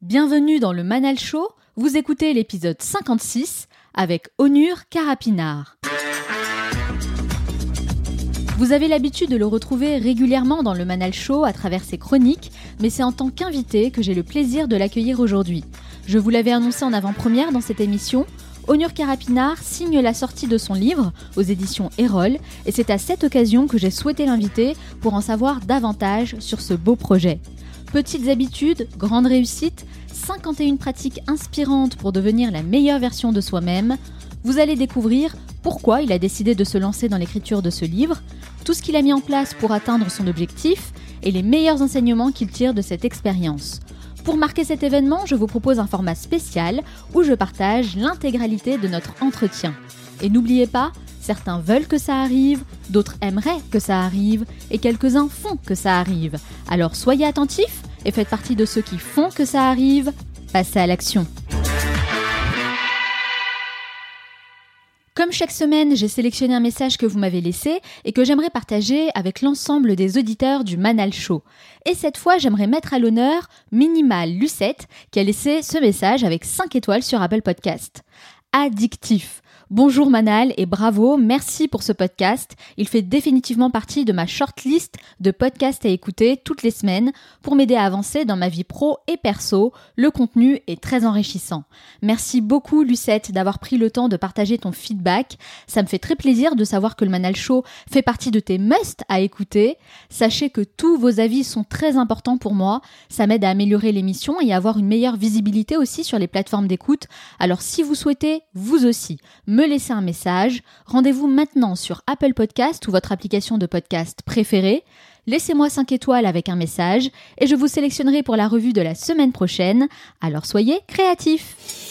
Bienvenue dans le Manal Show, vous écoutez l'épisode 56 avec Onur Carapinard. Vous avez l'habitude de le retrouver régulièrement dans le Manal Show à travers ses chroniques, mais c'est en tant qu'invité que j'ai le plaisir de l'accueillir aujourd'hui. Je vous l'avais annoncé en avant-première dans cette émission, Onur Carapinard signe la sortie de son livre aux éditions Erol et c'est à cette occasion que j'ai souhaité l'inviter pour en savoir davantage sur ce beau projet. Petites habitudes, grande réussite, 51 pratiques inspirantes pour devenir la meilleure version de soi-même. Vous allez découvrir pourquoi il a décidé de se lancer dans l'écriture de ce livre, tout ce qu'il a mis en place pour atteindre son objectif et les meilleurs enseignements qu'il tire de cette expérience. Pour marquer cet événement, je vous propose un format spécial où je partage l'intégralité de notre entretien. Et n'oubliez pas, certains veulent que ça arrive, d'autres aimeraient que ça arrive, et quelques-uns font que ça arrive. Alors soyez attentifs et faites partie de ceux qui font que ça arrive. Passez à l'action. Comme chaque semaine, j'ai sélectionné un message que vous m'avez laissé et que j'aimerais partager avec l'ensemble des auditeurs du Manal Show. Et cette fois, j'aimerais mettre à l'honneur Minimal Lucette qui a laissé ce message avec 5 étoiles sur Apple Podcast. Addictif. Bonjour Manal et bravo, merci pour ce podcast. Il fait définitivement partie de ma shortlist de podcasts à écouter toutes les semaines pour m'aider à avancer dans ma vie pro et perso. Le contenu est très enrichissant. Merci beaucoup Lucette d'avoir pris le temps de partager ton feedback. Ça me fait très plaisir de savoir que le Manal Show fait partie de tes must à écouter. Sachez que tous vos avis sont très importants pour moi. Ça m'aide à améliorer l'émission et à avoir une meilleure visibilité aussi sur les plateformes d'écoute. Alors si vous souhaitez, vous aussi, me laisser un message, rendez-vous maintenant sur Apple Podcast ou votre application de podcast préférée. Laissez-moi 5 étoiles avec un message et je vous sélectionnerai pour la revue de la semaine prochaine. Alors soyez créatifs.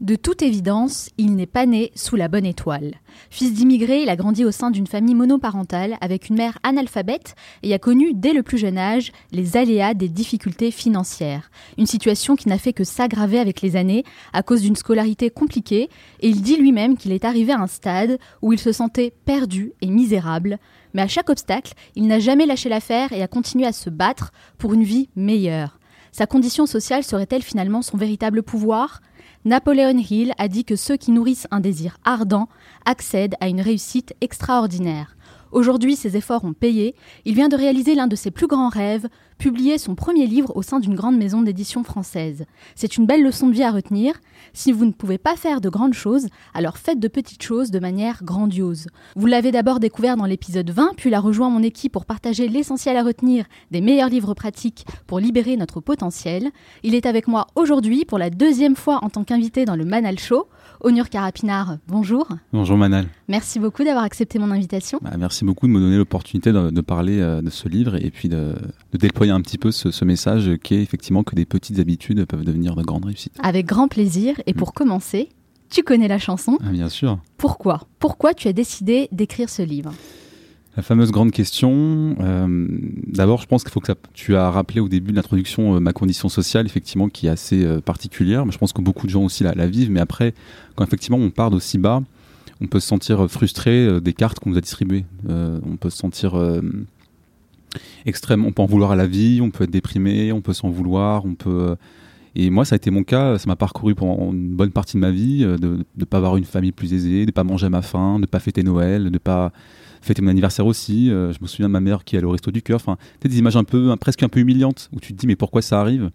De toute évidence, il n'est pas né sous la bonne étoile. Fils d'immigrés, il a grandi au sein d'une famille monoparentale avec une mère analphabète et a connu dès le plus jeune âge les aléas des difficultés financières. Une situation qui n'a fait que s'aggraver avec les années à cause d'une scolarité compliquée et il dit lui-même qu'il est arrivé à un stade où il se sentait perdu et misérable. Mais à chaque obstacle, il n'a jamais lâché l'affaire et a continué à se battre pour une vie meilleure. Sa condition sociale serait-elle finalement son véritable pouvoir? Napoléon Hill a dit que ceux qui nourrissent un désir ardent accèdent à une réussite extraordinaire. Aujourd'hui, ses efforts ont payé. Il vient de réaliser l'un de ses plus grands rêves, publier son premier livre au sein d'une grande maison d'édition française. C'est une belle leçon de vie à retenir. Si vous ne pouvez pas faire de grandes choses, alors faites de petites choses de manière grandiose. Vous l'avez d'abord découvert dans l'épisode 20, puis l'a rejoint mon équipe pour partager l'essentiel à retenir des meilleurs livres pratiques pour libérer notre potentiel. Il est avec moi aujourd'hui pour la deuxième fois en tant qu'invité dans le Manal Show. Onur Carapinard, bonjour. Bonjour Manal. Merci beaucoup d'avoir accepté mon invitation. Bah, merci beaucoup de me donner l'opportunité de, de, parler euh, de ce livre et puis de, de déployer un petit peu ce, ce, message qui est effectivement que des petites habitudes peuvent devenir de grandes réussites. Avec grand plaisir. Et pour mmh. commencer, tu connais la chanson ah, Bien sûr. Pourquoi? Pourquoi tu as décidé d'écrire ce livre? La fameuse grande question. Euh, D'abord, je pense qu'il faut que ça, tu as rappelé au début de l'introduction euh, ma condition sociale, effectivement, qui est assez euh, particulière. Je pense que beaucoup de gens aussi la, vivent. Mais après, quand effectivement on part d'aussi bas, on peut se sentir frustré des cartes qu'on nous a distribuées. On peut se sentir extrêmement. On peut en vouloir à la vie. On peut être déprimé. On peut s'en vouloir. On peut. Et moi, ça a été mon cas. Ça m'a parcouru pendant une bonne partie de ma vie de ne pas avoir une famille plus aisée, de ne pas manger à ma faim, de ne pas fêter Noël, de ne pas fêter mon anniversaire aussi. Euh, je me souviens de ma mère qui allait au resto du cœur. Enfin, des images un peu, presque un peu humiliantes où tu te dis mais pourquoi ça arrive?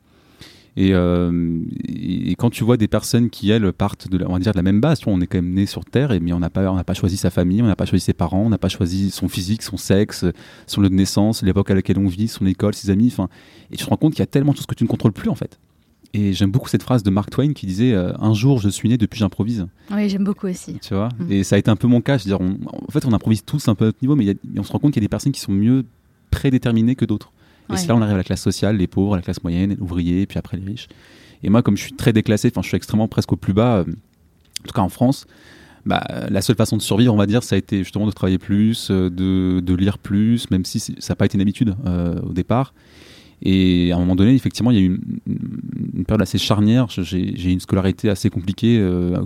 Et, euh, et, quand tu vois des personnes qui elles partent de, la, on va dire de la même base, on est quand même né sur terre, et mais on n'a pas, on n'a pas choisi sa famille, on n'a pas choisi ses parents, on n'a pas choisi son physique, son sexe, son lieu de naissance, l'époque à laquelle on vit, son école, ses amis. Enfin, et tu te rends compte qu'il y a tellement de choses que tu ne contrôles plus en fait. Et j'aime beaucoup cette phrase de Mark Twain qui disait euh, Un jour je suis né, depuis j'improvise. Oui, j'aime beaucoup aussi. Tu vois mm. Et ça a été un peu mon cas. Je veux dire, on, en fait, on improvise tous un peu à notre niveau, mais, y a, on se rend compte qu'il y a des personnes qui sont mieux prédéterminées que d'autres. Et ouais. c'est là on arrive à la classe sociale, les pauvres, la classe moyenne, l'ouvrier, puis après les riches. Et moi, comme je suis très déclassé, enfin, je suis extrêmement presque au plus bas, euh, en tout cas en France. Bah, la seule façon de survivre, on va dire, ça a été justement de travailler plus, euh, de, de lire plus, même si ça n'a pas été une habitude euh, au départ. Et à un moment donné, effectivement, il y a eu une, période assez charnière. J'ai une scolarité assez compliquée. Euh,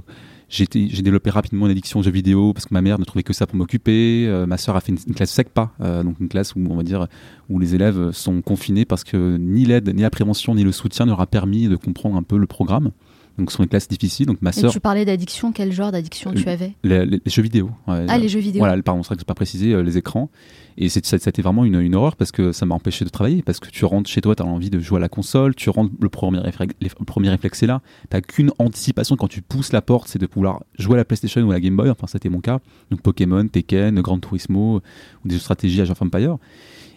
j'ai développé rapidement une addiction aux jeux vidéo parce que ma mère ne trouvait que ça pour m'occuper. Euh, ma sœur a fait une, classe SECPA, euh, donc une classe où on va dire où les élèves sont confinés parce que ni l'aide, ni la prévention, ni le soutien n'aura permis de comprendre un peu le programme. Donc, ce sont des classes difficiles. Donc, ma sœur. Tu parlais d'addiction. Quel genre d'addiction tu avais? les, jeux vidéo. ah, les jeux vidéo. Voilà, pardon, c'est vrai que je pas précisé euh, les écrans. Et c'était vraiment une, une, horreur parce que ça m'a empêché de travailler. Parce que tu rentres chez toi, tu as envie de jouer à la console. Tu rentres, le premier, réflexe, le premier réflexe est là. Tu qu'une anticipation quand tu pousses la porte, c'est de pouvoir jouer à la PlayStation ou à la Game Boy. Enfin, c'était mon cas. Donc, Pokémon, Tekken, Gran Turismo, ou des jeux de stratégie à of Empire.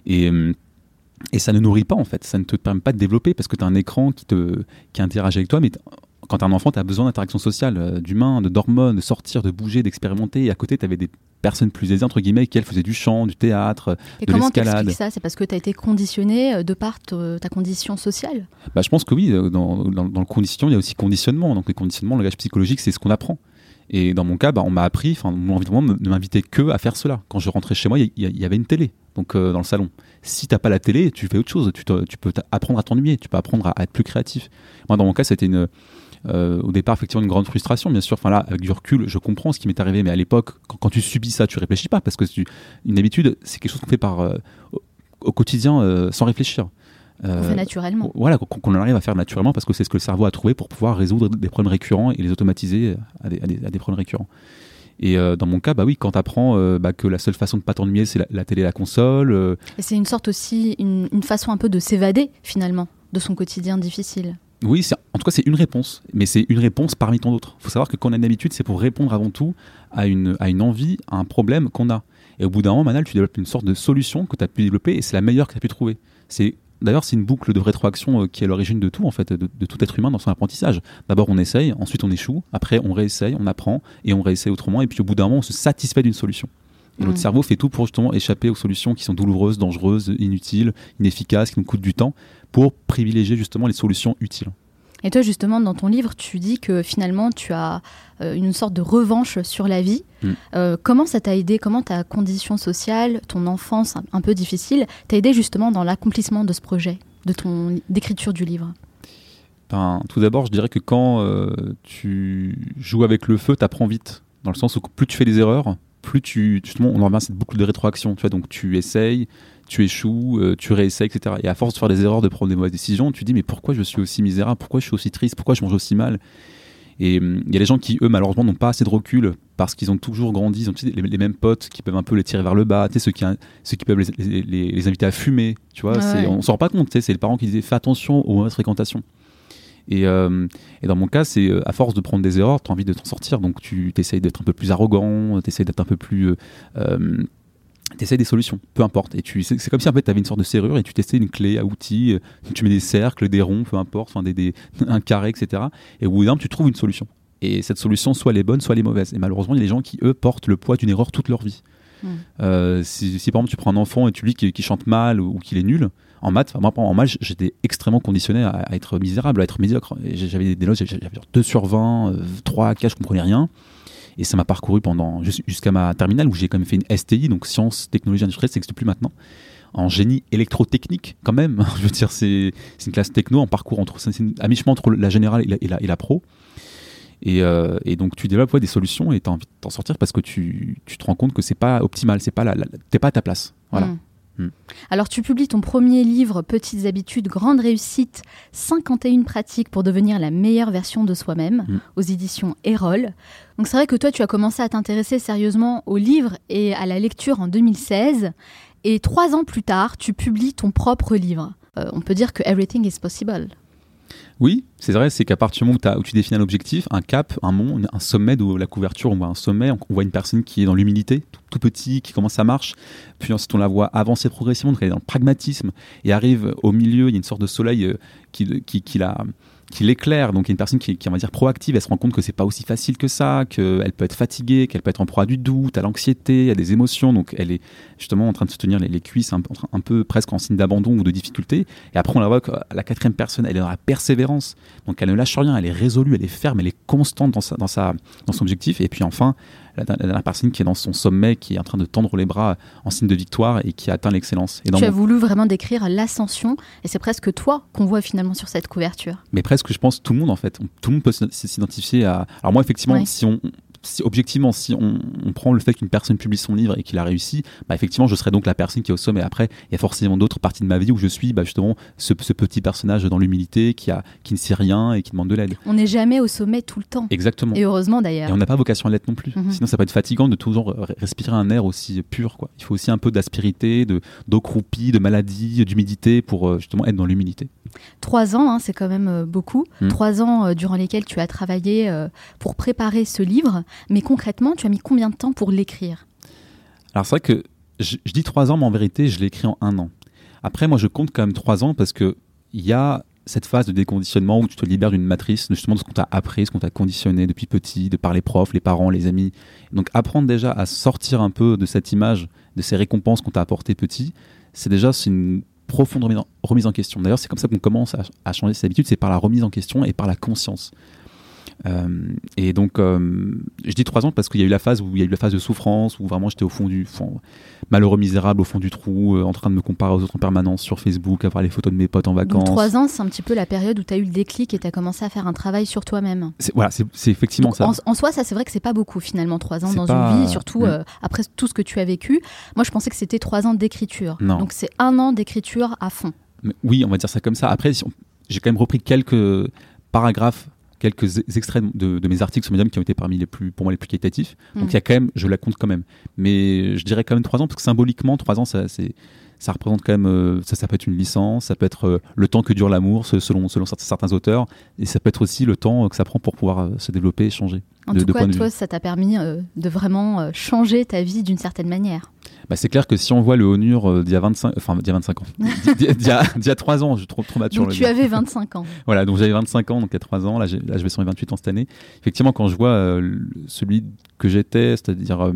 Et. Euh, et ça ne nourrit pas en fait, ça ne te permet pas de développer parce que tu as un écran qui, te, qui interagit avec toi, mais quand tu es un enfant, tu as besoin d'interaction sociale, euh, d'humains, d'hormones, de sortir, de bouger, d'expérimenter. Et à côté, tu avais des personnes plus aisées, entre guillemets, qui elles faisaient du chant, du théâtre, et de l'escalade. Comment ça? C'est parce que tu as été conditionné euh, de par ta condition sociale? Bah, Je pense que oui, euh, dans, dans, le condition, il y a aussi conditionnement. Donc les conditionnements, le langage psychologique, c'est ce qu'on apprend. Et dans mon cas, bah, on m'a appris, enfin, mon environnement ne m'invitait que à faire cela. Quand je rentrais chez moi, il y, avait une télé donc dans le salon. Si t'as pas la télé, tu fais autre chose. Tu, tu peux apprendre à t'ennuyer, tu peux apprendre à, à, être plus créatif. Moi, dans mon cas, c'était une, euh, au départ, effectivement, une grande frustration, bien sûr. Enfin là, avec du recul, je comprends ce qui m'est arrivé, mais à l'époque, quand, tu subis ça, tu réfléchis pas parce que une habitude, c'est quelque chose qu'on fait par euh, au, quotidien euh, sans réfléchir. on fait naturellement. Voilà, qu'on arrive à faire naturellement parce que c'est ce que le cerveau a trouvé pour pouvoir résoudre des problèmes récurrents et les automatiser à des, problèmes récurrents. Et dans mon cas, bah oui, quand tu apprends bah, que la seule façon de pas t'ennuyer, c'est la, télé et la console. Et c'est une sorte aussi, une, une façon un peu de s'évader finalement de son quotidien difficile. Oui, en tout cas, c'est une réponse, mais c'est une réponse parmi tant d'autres. Il faut savoir que quand on a une habitude, c'est pour répondre avant tout à une, à une envie, à un problème qu'on a. Et au bout d'un moment, Manal, tu développes une sorte de solution que tu as pu développer et c'est la meilleure que tu as pu trouver. C'est D'ailleurs, c'est une boucle de rétroaction euh, qui est à l'origine de tout, en fait, de, tout être humain dans son apprentissage. D'abord, on essaye, ensuite on échoue, après on réessaye, on apprend et on réessaye autrement, et puis au bout d'un moment, on se satisfait d'une solution. Et notre mmh. cerveau fait tout pour justement échapper aux solutions qui sont douloureuses, dangereuses, inutiles, inefficaces, qui nous coûtent du temps, pour privilégier justement les solutions utiles. Et toi, justement, dans ton livre, tu dis que finalement, tu as euh, une sorte de revanche sur la vie. Mm. Euh, comment ça t'a aidé? Comment ta condition sociale, ton enfance un, peu difficile, t'a aidé justement dans l'accomplissement de ce projet, de ton d'écriture du livre? Ben, Tout d'abord, je dirais que quand euh, tu joues avec le feu, tu apprends vite. Dans le sens où plus tu fais des erreurs, plus tu justement on en revient à cette boucle de rétroaction tu vois donc tu essayes tu échoues euh, tu réessayes etc et à force de faire des erreurs de prendre des mauvaises décisions tu te dis mais pourquoi je suis aussi misérable? Pourquoi je suis aussi triste? Pourquoi je mange aussi mal? Et hum, il y a des gens qui eux malheureusement n'ont pas assez de recul parce qu'ils ont toujours grandi. Ils ont les, mêmes potes qui peuvent un peu les tirer vers le bas. Tu sais, ceux qui ceux qui peuvent les, les, inviter à fumer tu vois on s'en rend pas compte. Tu sais, c'est les parents qui disaient fais attention aux mauvaises fréquentations. Euh, et, dans mon cas, c'est euh, à force de prendre des erreurs, tu as envie de t'en sortir. Donc tu essayes d'être un peu plus arrogant, tu essayes d'être un peu plus. Euh, tu essayes des solutions, peu importe. Et tu, c'est, comme si en fait tu avais une sorte de serrure et tu testais une clé à outils, tu mets des cercles, des ronds, peu importe, enfin des, un carré, etc. Et au bout d'un moment, tu trouves une solution. Et cette solution, soit elle est bonne, soit elle est mauvaise. Et malheureusement, il y a des gens qui, eux, portent le poids d'une erreur toute leur vie. Mmh. si, par exemple tu prends un enfant et tu lui dis qu'il chante mal ou qu'il est nul, en maths, moi en maths, j'étais extrêmement conditionné à, être misérable, à être médiocre. J'avais des notes, j'avais 2 sur 20, 3, 4, je comprenais rien. Et ça m'a parcouru pendant jusqu'à ma terminale où j'ai quand même fait une STI, donc sciences, technologies industrielles, ça n'existe plus maintenant. En génie électrotechnique, quand même. je veux dire, c'est une classe techno en parcours entre, à mi-chemin entre la générale et la, et la, pro. Et, euh, et, donc tu développes des solutions et tu as envie de t'en sortir parce que tu, tu, te rends compte que c'est pas optimal, c'est pas la, t'es pas à ta place. Voilà. Mmh. Hmm. Alors tu publies ton premier livre Petites habitudes, grande réussite, 51 pratiques pour devenir la meilleure version de soi-même hmm. aux éditions Erol. Donc c'est vrai que toi tu as commencé à t'intéresser sérieusement au livre et à la lecture en 2016 et trois ans plus tard tu publies ton propre livre. Euh, on peut dire que everything is possible. Oui, c'est vrai, c'est qu'à partir du moment où, tu définis un objectif, un cap, un mont, un sommet de la couverture, on voit un sommet, on, voit une personne qui est dans l'humilité, tout, petit, qui commence à marche, puis ensuite on la voit avancer progressivement, elle est dans le pragmatisme, et arrive au milieu, il y a une sorte de soleil euh, qui, qui la qui l'éclaire. Donc, une personne qui, qui, on va dire, proactive. Elle se rend compte que c'est pas aussi facile que ça, qu'elle peut être fatiguée, qu'elle peut être en proie du doute, à l'anxiété, à des émotions. Donc, elle est justement en train de se tenir les, cuisses un, un, peu presque en signe d'abandon ou de difficulté. Et après, on la voit que la quatrième personne, elle est dans la persévérance. Donc, elle ne lâche rien, elle est résolue, elle est ferme, elle est constante dans, sa, dans, sa, dans son objectif. Et puis, enfin, la, dernière personne qui est dans son sommet, qui est en train de tendre les bras en signe de victoire et qui atteint l'excellence. Tu as voulu vraiment décrire l'ascension et c'est presque toi qu'on voit finalement sur cette couverture. Mais presque, je pense, tout le monde en fait. Tout le monde peut s'identifier à. Alors moi, effectivement, si on, objectivement, si on, prend le fait qu'une personne publie son livre et qu'il a réussi, bah, effectivement, je serais donc la personne qui est au sommet. Après, il y a forcément d'autres parties de ma vie où je suis bah, justement ce, petit personnage dans l'humilité qui, a, qui ne sait rien et qui demande de l'aide. On n'est jamais au sommet tout le temps. Exactement. Et heureusement d'ailleurs. Et on n'a pas vocation à l'être non plus. Mhm. Sinon, ça peut être fatigant de toujours respirer un air aussi pur. Quoi. Il faut aussi un peu d'aspérité, d'eau croupie, de maladie, d'humidité pour euh, justement être dans l'humilité. Trois ans, hein, c'est quand même euh, beaucoup. Hmm. Trois ans euh, durant lesquels tu as travaillé pour préparer ce livre. Mais concrètement, tu as mis combien de temps pour l'écrire? Alors c'est vrai que je, dis trois ans, mais en vérité, je l'ai écrit en un an. Après, moi, je compte quand même trois ans parce que il y a cette phase de déconditionnement où tu te libères d'une matrice, justement de ce qu'on t'a appris, ce qu'on t'a conditionné depuis petit, de par les profs, les parents, les amis. Donc apprendre déjà à sortir un peu de cette image, de ces récompenses qu'on t'a apportées petit, c'est déjà une profonde remise en, question. D'ailleurs, c'est comme ça qu'on commence à, à changer ses habitudes, c'est par la remise en question et par la conscience. Euh, et donc, euh, je dis trois ans parce qu'il y a eu la phase où il y a eu la phase de souffrance, où vraiment j'étais au fond du fond, malheureux misérable au fond du trou, euh, en train de me comparer aux autres en permanence sur Facebook, à voir les photos de mes potes en vacances. Donc, trois ans, c'est un petit peu la période où tu as eu le déclic et tu as commencé à faire un travail sur toi-même. Voilà, c'est effectivement ça. En, soi, ça c'est vrai que c'est pas beaucoup finalement, trois ans dans une vie, surtout mm. après tout ce que tu as vécu. Moi, je pensais que c'était trois ans d'écriture. Donc c'est un an d'écriture à fond. oui, on va dire ça comme ça. Après, j'ai quand même repris quelques paragraphes quelques extraits de, mes articles sur Medium qui ont été parmi les plus, pour moi, les plus qualitatifs. Donc mm. il y a quand même, je la compte quand même. Mais je dirais quand même trois ans, parce que symboliquement, trois ans, ça, c'est, ça représente quand même, euh, ça, ça peut être une licence, ça peut être euh, le temps que dure l'amour, selon, selon certains auteurs, et ça peut être aussi le temps que ça prend pour pouvoir euh, se développer et changer. En tout cas, toi, ça t'a permis de vraiment changer ta vie d'une certaine manière. Bah, c'est clair que si on voit le Honur euh, d'il y a 25, enfin d'il y a 25 ans, d'il y, a 3 ans, je suis trop, trop mature. Donc tu avais 25 ans. voilà, donc j'avais 25 ans, donc il y a 3 ans, là, là je vais sur les 28 ans cette année. Effectivement, quand je vois celui que j'étais, c'est-à-dire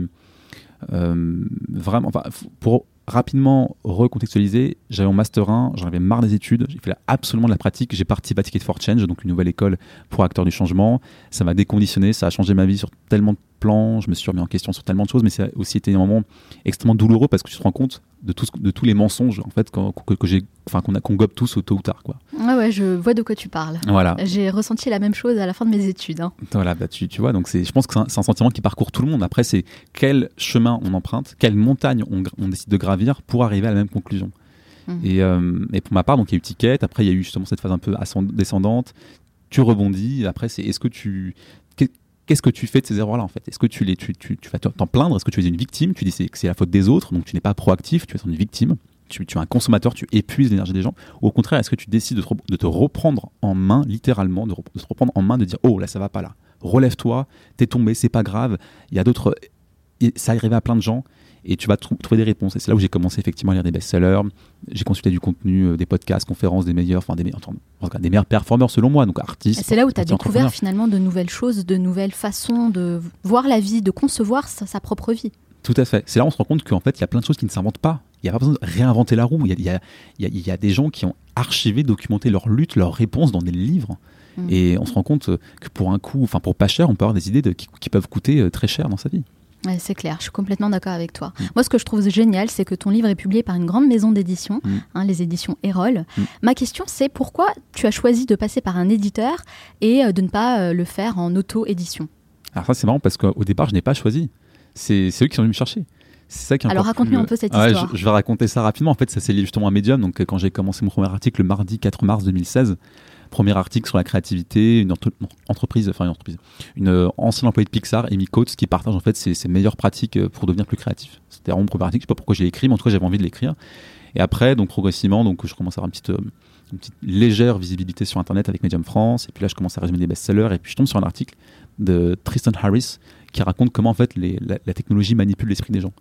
vraiment, enfin, pour rapidement recontextualiser, j'avais mon master 1, j'en avais marre des études, j'ai fait absolument de la pratique, j'ai participé à Ticket for Change, donc une nouvelle école pour acteurs du changement. Ça m'a déconditionné, ça a changé ma vie sur tellement de plans, je me suis remis en question sur tellement de choses, mais c'est aussi été un moment extrêmement douloureux parce que tu te rends compte de, tout, de tous les mensonges en fait que, que enfin qu'on qu'on gobe tous tôt ou tard quoi. Ah ouais, je vois de quoi tu parles. Voilà. J'ai ressenti la même chose à la fin de mes études. Hein. Voilà, bah tu, tu vois, donc c'est, je pense que c'est un, sentiment qui parcourt tout le monde. Après, c'est quel chemin on emprunte, quelle montagne on, on décide de gravir pour arriver à la même conclusion. Mmh. Et, euh, et, pour ma part, donc il y a eu ticket. Après, il y a eu justement cette phase un peu descendante. Tu rebondis. Après, c'est est-ce que tu qu'est-ce que tu fais de ces erreurs-là en fait? Est-ce que tu, les, tu, tu, tu vas t'en plaindre? Est-ce que tu es une victime? Tu dis que c'est la faute des autres, donc tu n'es pas proactif, tu es une victime. Tu, es un consommateur, tu épuises l'énergie des gens. Au contraire, est-ce que tu décides de te, reprendre en main, littéralement, de, te reprendre en main, de dire Oh là, ça va pas là. Relève-toi, t'es tombé, c'est pas grave. Il y a d'autres. Ça arrivé à plein de gens et tu vas trouver des réponses. Et c'est là où j'ai commencé effectivement à lire des best-sellers. J'ai consulté du contenu, euh, des podcasts, conférences des meilleurs, enfin des, meilleurs, des meilleurs performeurs selon moi, donc artistes. C'est là où tu as découvert finalement de nouvelles choses, de nouvelles façons de voir la vie, de concevoir sa, propre vie. Tout à fait. C'est là où on se rend compte qu'en fait, il y a plein de choses qui ne s'inventent pas. Il n'y a pas besoin de réinventer la roue. Il y a, y a, des gens qui ont archivé, documenté leur lutte, leurs réponses dans des livres. Mm. Et on se rend compte que pour un coût, enfin pour pas cher, on peut avoir des idées de, qui peuvent coûter euh, très cher dans sa vie c'est clair, je suis complètement d'accord avec toi. Mm. Moi, ce que je trouve génial, c'est que ton livre est publié par une grande maison d'édition, mm. hein, les éditions Erol. Mm. Ma question, c'est pourquoi tu as choisi de passer par un éditeur et euh, de ne pas euh, le faire en auto-édition? Alors ça, c'est marrant parce qu'au départ, je n'ai pas choisi. C'est eux qui sont venus me chercher. Ça qui Alors raconte-nous un peu cette histoire. je, vais raconter ça rapidement. En fait, ça c'est justement un médium. Donc quand j'ai commencé mon premier article le mardi 4 mars 2016, premier article sur la créativité, une entreprise, enfin une entreprise, une euh, ancienne employée de Pixar, Amy Coates, qui partage en fait ses, meilleures pratiques euh, pour devenir plus créatif. C'était vraiment mon premier article, je sais pas pourquoi j'ai écrit, mais en tout cas j'avais envie de l'écrire. Et après, donc progressivement, donc je commence à avoir une petite, euh, légère visibilité sur Internet avec Medium France, et puis là je commence à résumer des best-sellers, et puis je tombe sur un article de Tristan Harris qui raconte comment en fait la, technologie manipule l'esprit des gens.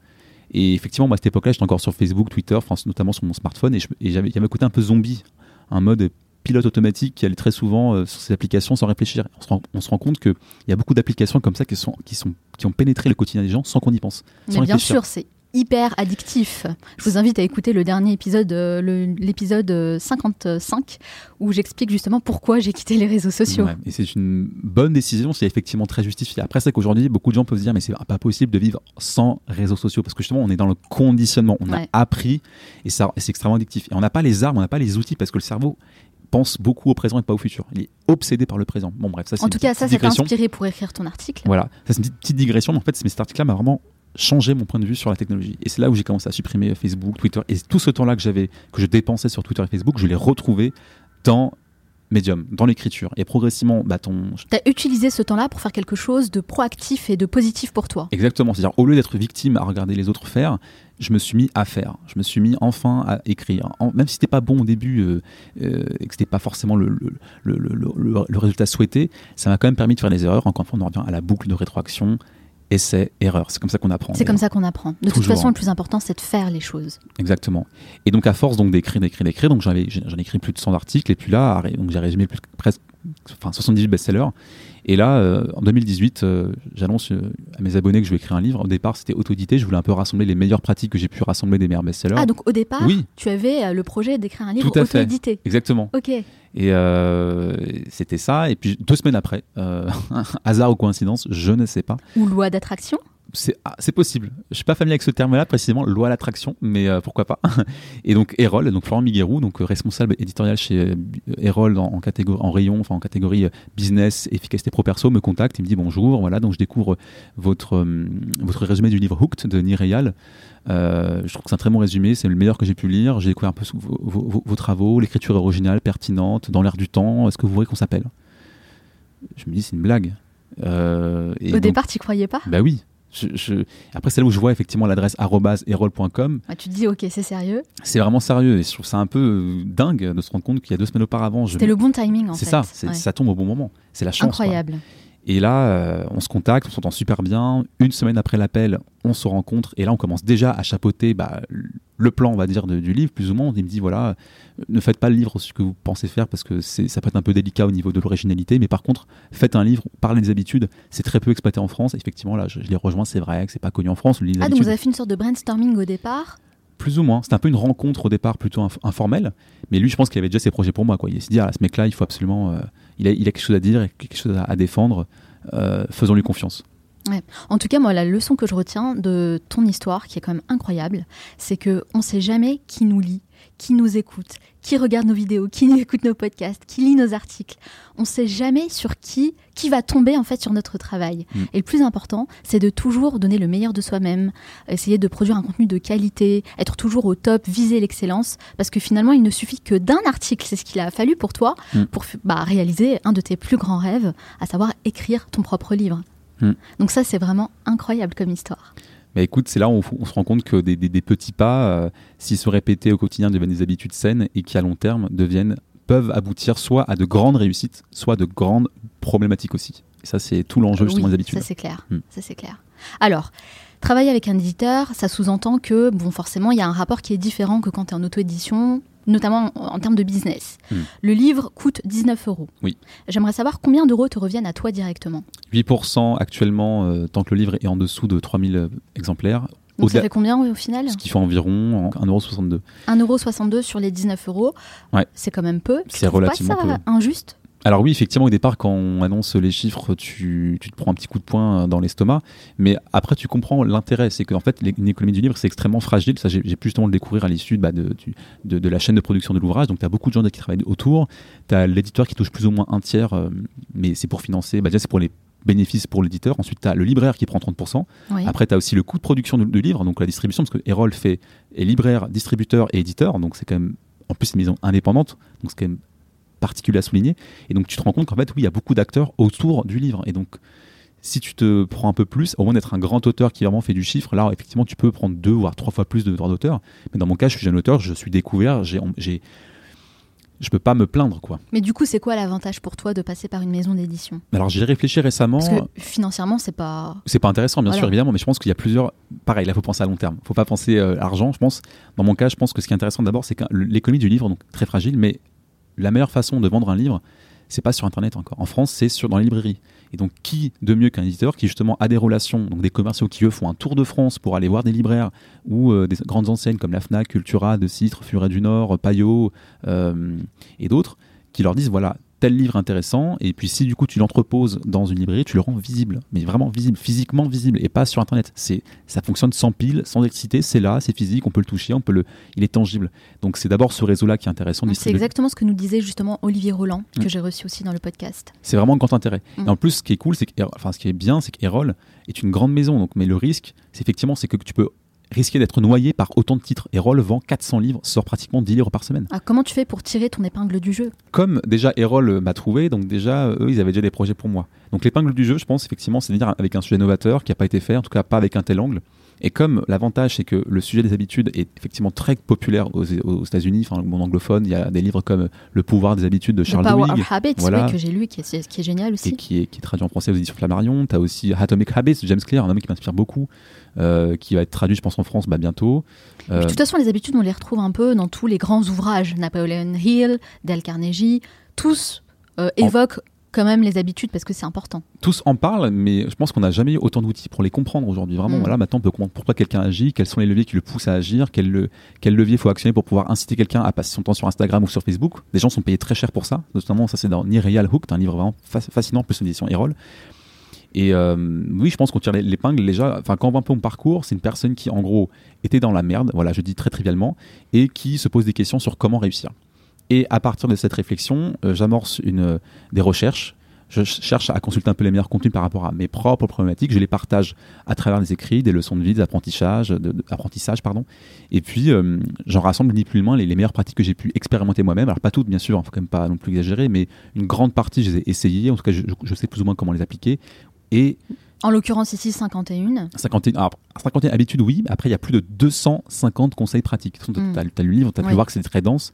Et effectivement, moi à cette époque-là, j'étais encore sur Facebook, Twitter, notamment sur mon smartphone, et, j'avais, il y avait un un peu zombie, un mode pilote automatique qui allait très souvent euh, sur ces applications sans réfléchir. On se rend, compte qu'il y a beaucoup d'applications comme ça qui, sont, qui, sont, qui ont pénétré le quotidien des gens sans qu'on y pense. Mais bien sûr, c'est hyper addictif. Je vous invite à écouter le dernier épisode, euh, l'épisode euh, 55, où j'explique justement pourquoi j'ai quitté les réseaux sociaux. Ouais, et c'est une bonne décision, c'est effectivement très justifié. Après, c'est qu'aujourd'hui, beaucoup de gens peuvent se dire, mais c'est pas possible de vivre sans réseaux sociaux, parce que justement, on est dans le conditionnement, on Ouais. a appris, et ça, et c'est extrêmement addictif. Et on n'a pas les armes, on n'a pas les outils, parce que le cerveau pense beaucoup au présent et pas au futur. Il est obsédé par le présent. Bon, bref, ça, c'est En tout cas, ça, ça t'a inspiré pour écrire ton article. Voilà, ça c'est une petite, petite digression, mais en fait, cet article-là m'a vraiment changé mon point de vue sur la technologie. Et c'est là où j'ai commencé à supprimer Facebook, Twitter, et tout ce temps-là que j'avais, que je dépensais sur Twitter et Facebook, je l'ai retrouvé dans Medium, dans l'écriture. Et progressivement, bah, ton, T'as utilisé ce temps-là pour faire quelque chose de proactif et de positif pour toi. Exactement, c'est-à-dire au lieu d'être victime à regarder les autres faire, je me suis mis à faire. Je me suis mis enfin à écrire. En- même si c'était pas bon au début euh, euh, et que c'était pas forcément le, le, le, le- le- le résultat souhaité, ça m'a quand même permis de faire des erreurs. Encore une fois, on en revient à la boucle de rétroaction, essai, erreur. C'est comme ça qu'on apprend. C'est comme ça qu'on apprend. De toute façon, le plus important, c'est de faire les choses. Exactement. Et donc à force donc d'écrire, d'écrire, d'écrire, donc j'en ai écrit plus de 100 articles et puis là, donc j'ai résumé plus, presque, enfin 78 best-sellers. Et là, euh, en 2018, euh, j'annonce euh, à mes abonnés que je vais écrire un livre. Au départ, c'était auto-édité. Je voulais un peu rassembler les meilleures pratiques que j'ai pu rassembler des meilleurs best-sellers. Ah, donc au départ, Oui. tu avais le projet d'écrire un livre auto-édité. Exactement. Ok. Et c'était ça. Et puis deux semaines après, hasard ou coïncidence, je ne sais pas. Ou loi d'attraction. C'est ah, c'est possible. Je suis pas familier avec ce terme-là précisément, loi à l'attraction, mais euh, pourquoi pas. Et donc Erol, donc Florent Miguerou, donc euh, responsable éditorial chez euh, Erol en, en catégorie en rayon, enfin en catégorie business, efficacité pro perso, me contacte. Il me dit bonjour, voilà, donc je découvre votre euh, votre résumé du livre Hooked de Nireyal. Euh, je trouve que c'est un très bon résumé, c'est le meilleur que j'ai pu lire. J'ai découvert un peu vos, vos- vos travaux, l'écriture originale, pertinente, dans l'air du temps. Est-ce que vous voulez qu'on s'appelle? Je me dis c'est une blague. Euh, et Au donc- départ, tu croyais pas? Bah oui. Je, je- Après, c'est là où je vois effectivement l'adresse erol.com. Ah, Tu te dis, ok, c'est sérieux? C'est vraiment sérieux et je trouve ça un peu euh, dingue de se rendre compte qu'il y a deux semaines auparavant. je- C'était le bon timing, en fait. C'est ça, Ouais. ça tombe au bon moment. C'est la chance. quoi. Et là, euh, on se contacte, on s'entend super bien. Une semaine après l'appel, on se rencontre et là, on commence déjà à chapeauter bah, le plan, on va dire, de- du livre, plus ou moins. Il me dit voilà, ne faites pas le livre ce que vous pensez faire parce que ça peut être un peu délicat au niveau de l'originalité, mais par contre, faites un livre, parlez des habitudes. C'est très peu exploité en France. Effectivement, là, je, je les rejoins, c'est vrai que c'est pas connu en France. Ah, donc vous avez fait une sorte de brainstorming au départ? Plus ou moins. C'était un peu une rencontre au départ plutôt inf- informelle. Mais lui, je pense qu'il avait déjà ses projets pour moi. Quoi. Il s'est dit, ah, ce mec-là, il faut absolument. euh, il, a, a quelque chose à dire, quelque chose à, défendre. euh, Faisons-lui confiance. En tout cas, moi, la leçon que je retiens de ton histoire, qui est quand même incroyable, c'est que on sait jamais qui nous lit, qui nous écoute, qui regarde nos vidéos, qui écoute nos podcasts, qui lit nos articles. On sait jamais sur qui qui va tomber en fait sur notre travail. Mm. Et le plus important, c'est de toujours donner le meilleur de soi-même, essayer de produire un contenu de qualité, être toujours au top, viser l'excellence, parce que finalement, il ne suffit que d'un article, c'est ce qu'il a fallu pour toi, Mm. pour bah, réaliser un de tes plus grands rêves, à savoir écrire ton propre livre. Mm. Donc ça, c'est vraiment incroyable comme histoire. Mais écoute, c'est là où on, on se rend compte que des, des- des petits pas, euh, s'ils se répétaient au quotidien, deviennent des habitudes saines et qui, à long terme, deviennent, peuvent aboutir soit à de grandes réussites, soit de grandes problématiques aussi. Et ça, c'est tout l'enjeu justement Oui, des habitudes. Ça c'est clair. Mm. Ça c'est clair. Alors, travailler avec un éditeur, ça sous-entend que bon, forcément, il y a un rapport qui est différent que quand tu es en auto-édition, notamment en, en termes de business. Mm. Le livre coûte 19 euros. Oui. J'aimerais savoir combien d'euros te reviennent à toi directement. 8% actuellement, euh, tant que le livre est en dessous de 3000 euh, exemplaires, Donc ça fait combien au final? Ce qui fait environ 1,62€. 1,62€ sur les 19 euros. Ouais. C'est quand même peu. C'est relativement pas ça peu. injuste? Alors oui, effectivement, au départ, quand on annonce les chiffres, tu, tu te prends un petit coup de poing dans l'estomac. Mais après, tu comprends l'intérêt. C'est qu'en fait, une économie du livre, c'est extrêmement fragile. Ça, j'ai pu justement le découvrir à l'issue bah, de, de, de la chaîne de production de l'ouvrage. Donc, tu as beaucoup de gens qui travaillent autour. Tu as l'éditeur qui touche plus ou moins un tiers, euh, mais c'est pour financer. Bah, déjà, c'est pour les bénéfices pour l'éditeur. Ensuite, tu as le libraire qui prend 30%. Oui. Après, tu as aussi le coût de production du, du livre, donc la distribution, parce que Erol fait est libraire, distributeur et éditeur, donc c'est quand même en plus une maison indépendante, donc c'est quand même particulier à souligner. Et donc tu te rends compte qu'en fait, oui, il y a beaucoup d'acteurs autour du livre. Et donc, si tu te prends un peu plus, au moins d'être un grand auteur qui vraiment fait du chiffre, là, effectivement, tu peux prendre deux voire trois fois plus de droits d'auteur. Mais dans mon cas, je suis jeune auteur, je suis découvert, j'ai, je peux pas me plaindre, quoi. Mais du coup, c'est quoi l'avantage pour toi de passer par une maison d'édition? Alors, j'ai réfléchi récemment. Parce que financièrement, c'est pas. C'est pas intéressant, bien Voilà. sûr, évidemment, mais je pense qu'il y a plusieurs. Pareil, là, il faut penser à long terme. faut pas penser euh, argent, je pense. Dans mon cas, je pense que ce qui est intéressant d'abord, c'est que l'économie du livre, donc très fragile, mais la meilleure façon de vendre un livre, c'est pas sur Internet encore. En France, c'est sur dans les librairies. Et donc, qui de mieux qu'un éditeur qui justement a des relations, donc des commerciaux qui eux font un tour de France pour aller voir des libraires ou euh, des grandes enseignes comme la Fnac, Cultura, De Citre, Furet du Nord, Payot euh, et d'autres, qui leur disent voilà, tel livre intéressant, et puis si du coup tu l'entreposes dans une librairie, tu le rends visible, mais vraiment visible, physiquement visible, et pas sur internet. C'est, ça fonctionne sans pile, sans électricité, c'est là, c'est physique, on peut le toucher, on peut le, il est tangible. Donc c'est d'abord ce réseau-là qui est intéressant. C'est exactement ce que nous disait justement Olivier Roland, que j'ai reçu aussi dans le podcast. C'est vraiment un grand intérêt. Mm. Et en plus, ce qui est cool, c'est que, enfin ce qui est bien, c'est qu'Erol est une grande maison, donc mais le risque, c'est effectivement, c'est que tu peux risquer d'être noyé par autant de titres. Erol vend 400 livres, sort pratiquement 10 livres par semaine. Ah, comment tu fais pour tirer ton épingle du jeu? Comme déjà Erol m'a trouvé, donc déjà eux ils avaient déjà des projets pour moi. Donc l'épingle du jeu, je pense effectivement, c'est de venir avec un sujet novateur qui n'a pas été fait, en tout cas pas avec un tel angle. Et comme l'avantage, c'est que le sujet des habitudes est effectivement très populaire aux, États-Unis, enfin, monde anglophone, il y a des livres comme Le pouvoir des habitudes de Charles Power of Habits, que j'ai lu, qui est, qui est, génial aussi. Et qui est, qui est traduit en français aux éditions Flammarion. Tu as aussi Atomic Habits de James Clear, un homme qui m'inspire beaucoup. Euh, qui va être traduit, je pense, en France bah, bientôt. De toute façon, les habitudes, on les retrouve un peu dans tous les grands ouvrages. Napoleon Hill, Dale Carnegie, tous euh, évoquent quand même les habitudes parce que c'est important. Tous en parlent, mais je pense qu'on n'a jamais eu autant d'outils pour les comprendre aujourd'hui. Vraiment, mm. voilà, maintenant on peut comprendre pourquoi quelqu'un agit, quels sont les leviers qui le poussent à agir, quel, le, quel levier faut actionner pour pouvoir inciter quelqu'un à passer son temps sur Instagram ou sur Facebook. Des gens sont payés très cher pour ça. Notamment, ça c'est dans Real Hook, un livre vraiment fascinant, plus l'édition Erol. Et euh, oui, je pense qu'on tire l'épingle déjà. Enfin, quand on voit un peu mon parcours, c'est une personne qui, en gros, était dans la merde, voilà, je dis très trivialement, et qui se pose des questions sur comment réussir. Et à partir de cette réflexion, euh, j'amorce une, des recherches. Je cherche à consulter un peu les meilleurs contenus par rapport à mes propres problématiques. Je les partage à travers des écrits, des leçons de vie, des apprentissages, de, pardon. Et puis, euh, j'en rassemble ni plus ni moins les, meilleures pratiques que j'ai pu expérimenter moi-même. Alors, pas toutes, bien sûr, il hein, faut quand même pas non plus exagérer, mais une grande partie, je les ai essayées. En tout cas, je, je sais plus ou moins comment les appliquer. Et en l'occurrence ici 51. 51, alors, 51 habitudes oui, après il y a plus de 250 conseils pratiques. Tu as, lu le livre, tu as pu voir que c'est très dense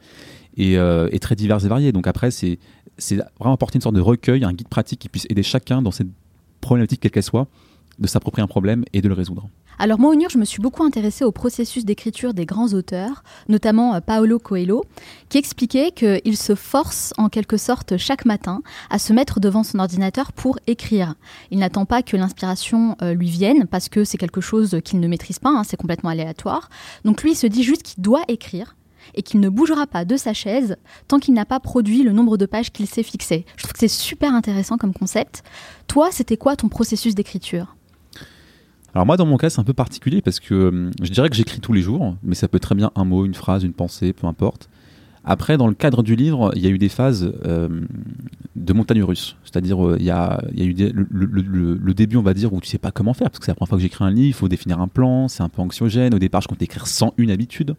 euh, et, très divers et varié. Donc après c'est vraiment apporter une sorte de recueil, un guide pratique qui puisse aider chacun dans cette problématique quelle qu'elle soit, de s'approprier un problème et de le résoudre. Alors moi, Onur, je me suis beaucoup intéressée au processus d'écriture des grands auteurs, notamment euh, Paolo Coelho, qui expliquait qu'il se force en quelque sorte chaque matin à se mettre devant son ordinateur pour écrire. Il n'attend pas que l'inspiration euh, lui vienne, parce que c'est quelque chose qu'il ne maîtrise pas, hein, c'est complètement aléatoire. Donc lui, il se dit juste qu'il doit écrire et qu'il ne bougera pas de sa chaise tant qu'il n'a pas produit le nombre de pages qu'il s'est fixé. Je trouve que c'est super intéressant comme concept. Toi, c'était quoi ton processus d'écriture? Alors moi, dans mon cas, c'est un peu particulier parce que hum, je dirais que j'écris tous les jours, mais ça peut très bien un mot, une phrase, une pensée, peu importe. Après, dans le cadre du livre, il y a eu des phases hum, de montagne russe. C'est-à-dire, euh, il y, a, eu le, début, on va dire, où tu sais pas comment faire, parce que c'est la première fois que j'écris un livre, il faut définir un plan, c'est un peu anxiogène. Au départ, je comptais écrire 101 habitudes.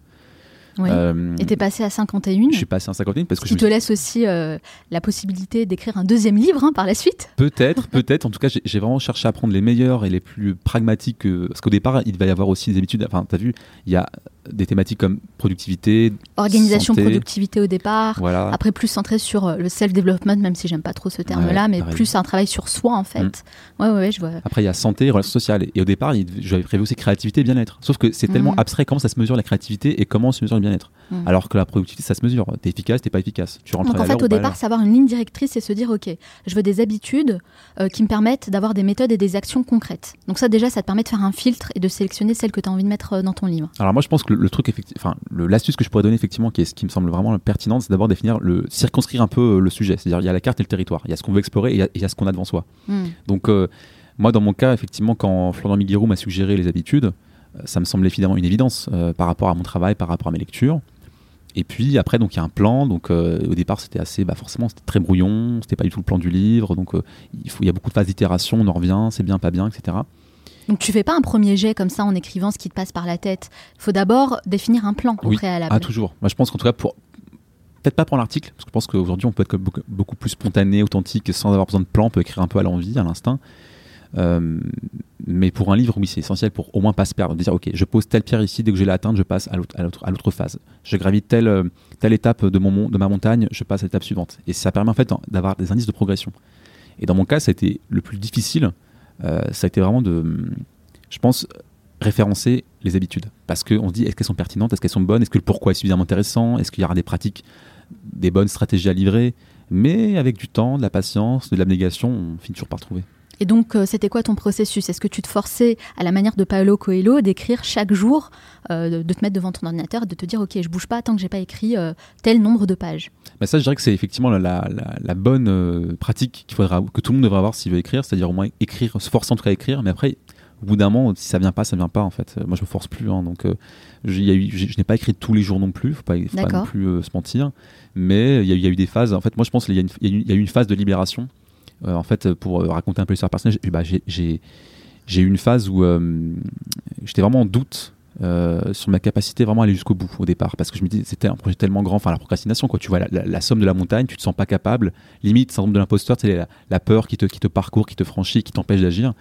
Oui. Euh, et t'es passé à 51. Je suis passé à 51 parce que qui te laisse aussi euh, la possibilité d'écrire un deuxième livre hein, par la suite. Peut-être, peut-être. En tout cas, j'ai vraiment cherché à prendre les meilleurs et les plus pragmatiques. parce qu'au départ, il va y avoir aussi des habitudes. Enfin, t'as vu, il y a des thématiques comme productivité, organisation, productivité au départ. Voilà. Après, plus centré sur euh, le self-development, même si j'aime pas trop ce terme-là, mais plus un travail sur soi en fait. Mm. Ouais, ouais, je vois. Après, il y a santé, relations sociales. Et au départ, j'avais prévu aussi créativité, bien-être. Sauf que c'est tellement mm. abstrait comment ça se mesure la créativité et comment se mesure bien-être. Mm. Alors que la productivité, ça se mesure. T'es efficace, t'es pas efficace. Tu rentres Donc en fait, au départ, savoir une ligne directrice et se dire, ok, je veux des habitudes euh, qui me permettent d'avoir des méthodes et des actions concrètes. Donc ça, déjà, ça te permet de faire un filtre et de sélectionner celles que tu as envie de mettre euh, dans ton livre. Alors moi, je pense que le, truc, enfin, l'astuce que je pourrais donner effectivement, qui est ce qui me semble vraiment pertinente, c'est d'abord définir le circonscrire un peu euh, le sujet. C'est-à-dire, il y a la carte et le territoire. Il y a ce qu'on veut explorer et il y, a ce qu'on a devant soi. Hmm. Donc moi, dans mon cas, effectivement, quand Florent Miguirou m'a suggéré les habitudes, ça me semblait évidemment une évidence par rapport à mon travail, par rapport à mes lectures. Et puis après, donc il y a un plan. Donc euh, au départ, c'était assez, bah forcément, c'était très brouillon. C'était pas du tout le plan du livre. Donc euh, il faut, il y a beaucoup de phases d'itération. On en revient, c'est bien, pas bien, etc. Donc tu fais pas un premier jet comme ça en écrivant ce qui te passe par la tête. Il faut d'abord définir un plan au oui. préalable. Ah toujours. Moi je pense qu'en tout cas pour peut-être pas pour l'article, parce que je pense qu'aujourd'hui on peut être beaucoup, plus spontané, authentique, sans avoir besoin de plan. On peut écrire un peu à l'envie, à l'instinct. Euh, mais pour un livre, oui, c'est essentiel pour au moins pas se perdre. De dire, ok, je pose telle pierre ici, dès que je l'ai atteinte, je passe à l'autre phase. Je gravite telle, euh, étape de ma montagne, je passe à l'étape suivante. Et ça permet en fait d'avoir des indices de progression. Et dans mon cas, ça a été le plus difficile. Euh, ça a été vraiment de, je pense, référencer les habitudes. Parce qu'on se dit, est-ce qu'elles sont pertinentes, est-ce qu'elles sont bonnes, est-ce que le pourquoi est suffisamment intéressant, est-ce qu'il y aura des pratiques, des bonnes stratégies à livrer? Mais avec du temps, de la patience, de l'abnégation, on finit toujours par trouver. Et donc, euh, c'était quoi ton processus? Est-ce que tu te forçais, à la manière de Paolo Coelho, d'écrire chaque jour, euh, de te mettre devant ton ordinateur, de te dire, OK, je bouge pas tant que j'ai pas écrit euh, tel nombre de pages? Bah Ça, je dirais que c'est effectivement la, la, la bonne pratique qu'il faudra, que tout le monde devrait avoir s'il veut écrire, c'est-à-dire au moins écrire, se forcer en tout cas à écrire, mais après, au bout d'un moment, si ça vient pas, ça vient pas en fait. Moi, je me force plus, hein, donc je n'ai pas écrit tous les jours non plus, faut pas, faut pas non plus se mentir, mais il y, a eu des phases. En fait, moi, je pense qu'il y, y, a eu une phase de libération euh, en fait, pour euh, raconter un peu l'histoire personnelle, bah, j'ai eu une phase où euh, j'étais vraiment en doute sur ma capacité vraiment à aller jusqu'au bout au départ. Parce que je me dis c'était un projet tellement grand enfin la procrastination quoi. Tu vois la, somme de la montagne tu te sens pas capable. Limite syndrome de l'imposteur c'est la, la, peur qui te, qui te parcourt qui te franchit qui t'empêche d'agir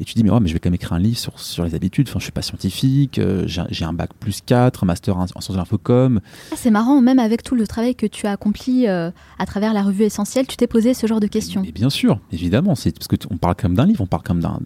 et tu dis, mais ouais, mais je vais quand même écrire un livre sur, sur les habitudes. Enfin, je suis pas scientifique, euh, j'ai un bac plus 4, un master en, sciences de l'infocom. Ah, c'est marrant, même avec tout le travail que tu as accompli euh, à travers la revue Essentielle, tu t'es posé ce genre de questions. Mais, bien sûr, évidemment. C'est parce qu'on parle quand même d'un livre, on parle quand même d'un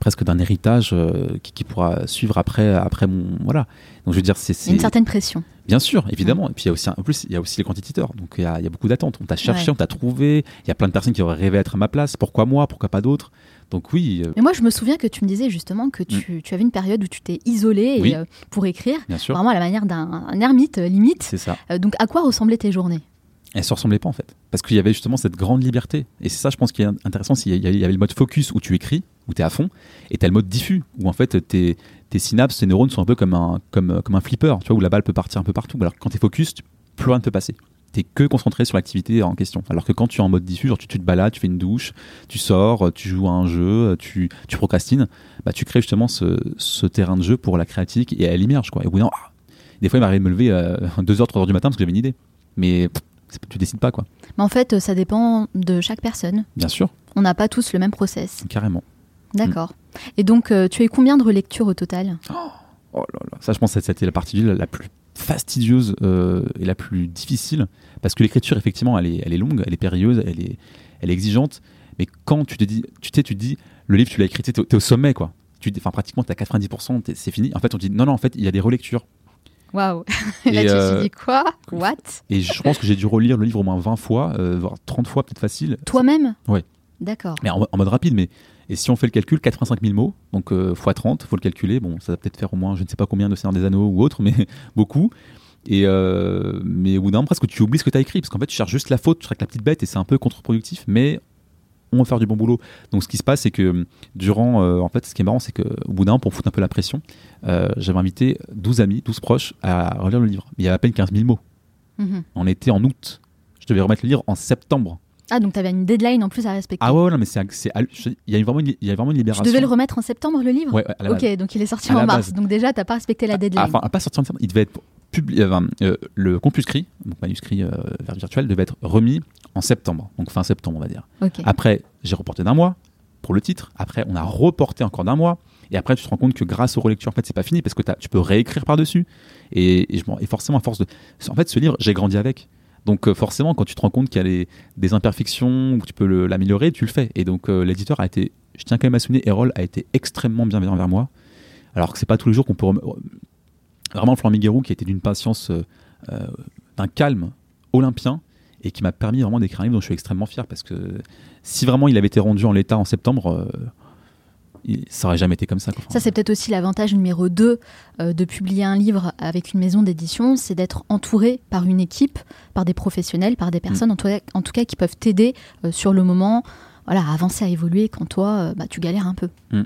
presque d'un héritage euh, qui, qui, pourra suivre après, après mon. Voilà. Donc je veux dire, c'est. Une certaine pression. Bien sûr, évidemment. Et puis il y a aussi, en plus, il y a aussi les quantiteurs. Donc il y a, y a, beaucoup d'attentes. On t'a cherché, on t'a trouvé. Il y a plein de personnes qui auraient rêvé être à ma place. Pourquoi moi? Pourquoi pas d'autres? Donc oui. Euh, Mais moi, je me souviens que tu me disais justement que tu, mm. avais une période où tu t'es isolé euh, pour écrire, vraiment à la manière d'un ermite euh, limite. C'est ça. donc à quoi ressemblaient tes journées? Elles se ressemblaient pas en fait. Parce qu'il y avait justement cette grande liberté. Et c'est ça, je pense, qui est intéressant. Il y avait le mode focus où tu écris, où tu es à fond, et tu as le mode diffus, où en fait tes, tes, synapses, tes neurones sont un peu comme un, comme, comme un flipper, tu vois, où la balle peut partir un peu partout. Alors quand tu es focus, plus rien ne peut passer t'es que concentré sur l'activité en question. Alors que quand tu es en mode diffus, genre tu, te balades, tu fais une douche, tu sors, tu joues à un jeu, tu, tu procrastines, bah tu crées justement ce, ce, terrain de jeu pour la créativité et elle émerge quoi. Et au bout ah, des fois il m'arrive de me lever à 2h, 3h du matin parce que j'avais une idée. Mais tu décides pas quoi. Mais en fait, ça dépend de chaque personne. Bien sûr. On n'a pas tous le même process. Carrément. D'accord. Et donc, euh, tu as eu combien de relectures au total? Oh, oh, là là. Ça, je pense que c'était la partie la plus fastidieuse euh, et la plus difficile parce que l'écriture effectivement elle est, elle est longue elle est périlleuse elle est, elle est exigeante mais quand tu te dis tu sais tu te dis le livre tu l'as écrit tu es, au sommet quoi. Tu enfin pratiquement tu as 90% c'est fini. En fait on te dit non non en fait il y a des relectures. Waouh. Et là, tu te euh, dis quoi? What? Et je pense que j'ai dû relire le livre au moins 20 fois, euh, voire 30 fois, peut-être facile. Toi-même? Oui. D'accord. Mais en, mode rapide, mais et si on fait le calcul, 85 000 mots, donc x 30, faut le calculer. Bon, ça va peut-être faire au moins, je ne sais pas combien de Seigneur des Anneaux ou autre, mais beaucoup. Et euh, mais au bout d'un moment, presque tu oublies ce que tu as écrit, parce qu'en fait, tu cherches juste la faute, tu cherches la petite bête, et c'est un peu contre-productif, mais on va faire du bon boulot. Donc, ce qui se passe, c'est que durant, euh, en fait, ce qui est marrant, c'est qu'au bout d'un moment, pour foutre un peu la pression, euh, j'avais invité 12 amis, 12 proches à relire le livre. Il y avait à peine 15 000 mots. Mhm. On était en août. Je devais remettre le livre en septembre. Ah, donc tu avais une deadline en plus à respecter. Ah ouais, non, mais c'est, il y a vraiment une, il y a vraiment une libération. Tu devais le remettre en septembre, le livre? Ouais, Ok, donc il est sorti en mars. Donc déjà, tu n'as pas respecté la deadline. Enfin, pas sorti en septembre. Il devait être publié, euh, le compuscrit, donc manuscrit euh, virtuel, devait être remis en septembre, donc fin septembre, on va dire. Après, j'ai reporté d'un mois pour le titre. Après, on a reporté encore d'un mois. Et après, tu te rends compte que grâce aux relectures, en fait, c'est pas fini parce que tu peux réécrire par-dessus. Et, et, et, forcément, à force de. En fait, ce livre, j'ai grandi avec. Donc euh, forcément, quand tu te rends compte qu'il y a des imperfections, que tu peux l'améliorer, tu le fais. Et donc euh, l'éditeur a été, je tiens quand même à souligner, Erol a été extrêmement bienveillant vers moi. Alors que c'est pas tous les jours qu'on peut... Vraiment, Florent Miguerou, qui était d'une patience, euh, d'un calme olympien, et qui m'a permis vraiment d'écrire un livre dont je suis extrêmement fier, parce que si vraiment il avait été rendu en l'état en septembre ça aurait jamais été comme ça. Ça, c'est peut-être aussi l'avantage numéro 2 euh, de publier un livre avec une maison d'édition, c'est d'être entouré par une équipe, par des professionnels, par des mm. personnes en, tout cas, en, tout cas, qui peuvent t'aider euh, sur le moment voilà, à avancer, à évoluer quand toi, euh, bah, tu galères un peu. Mm.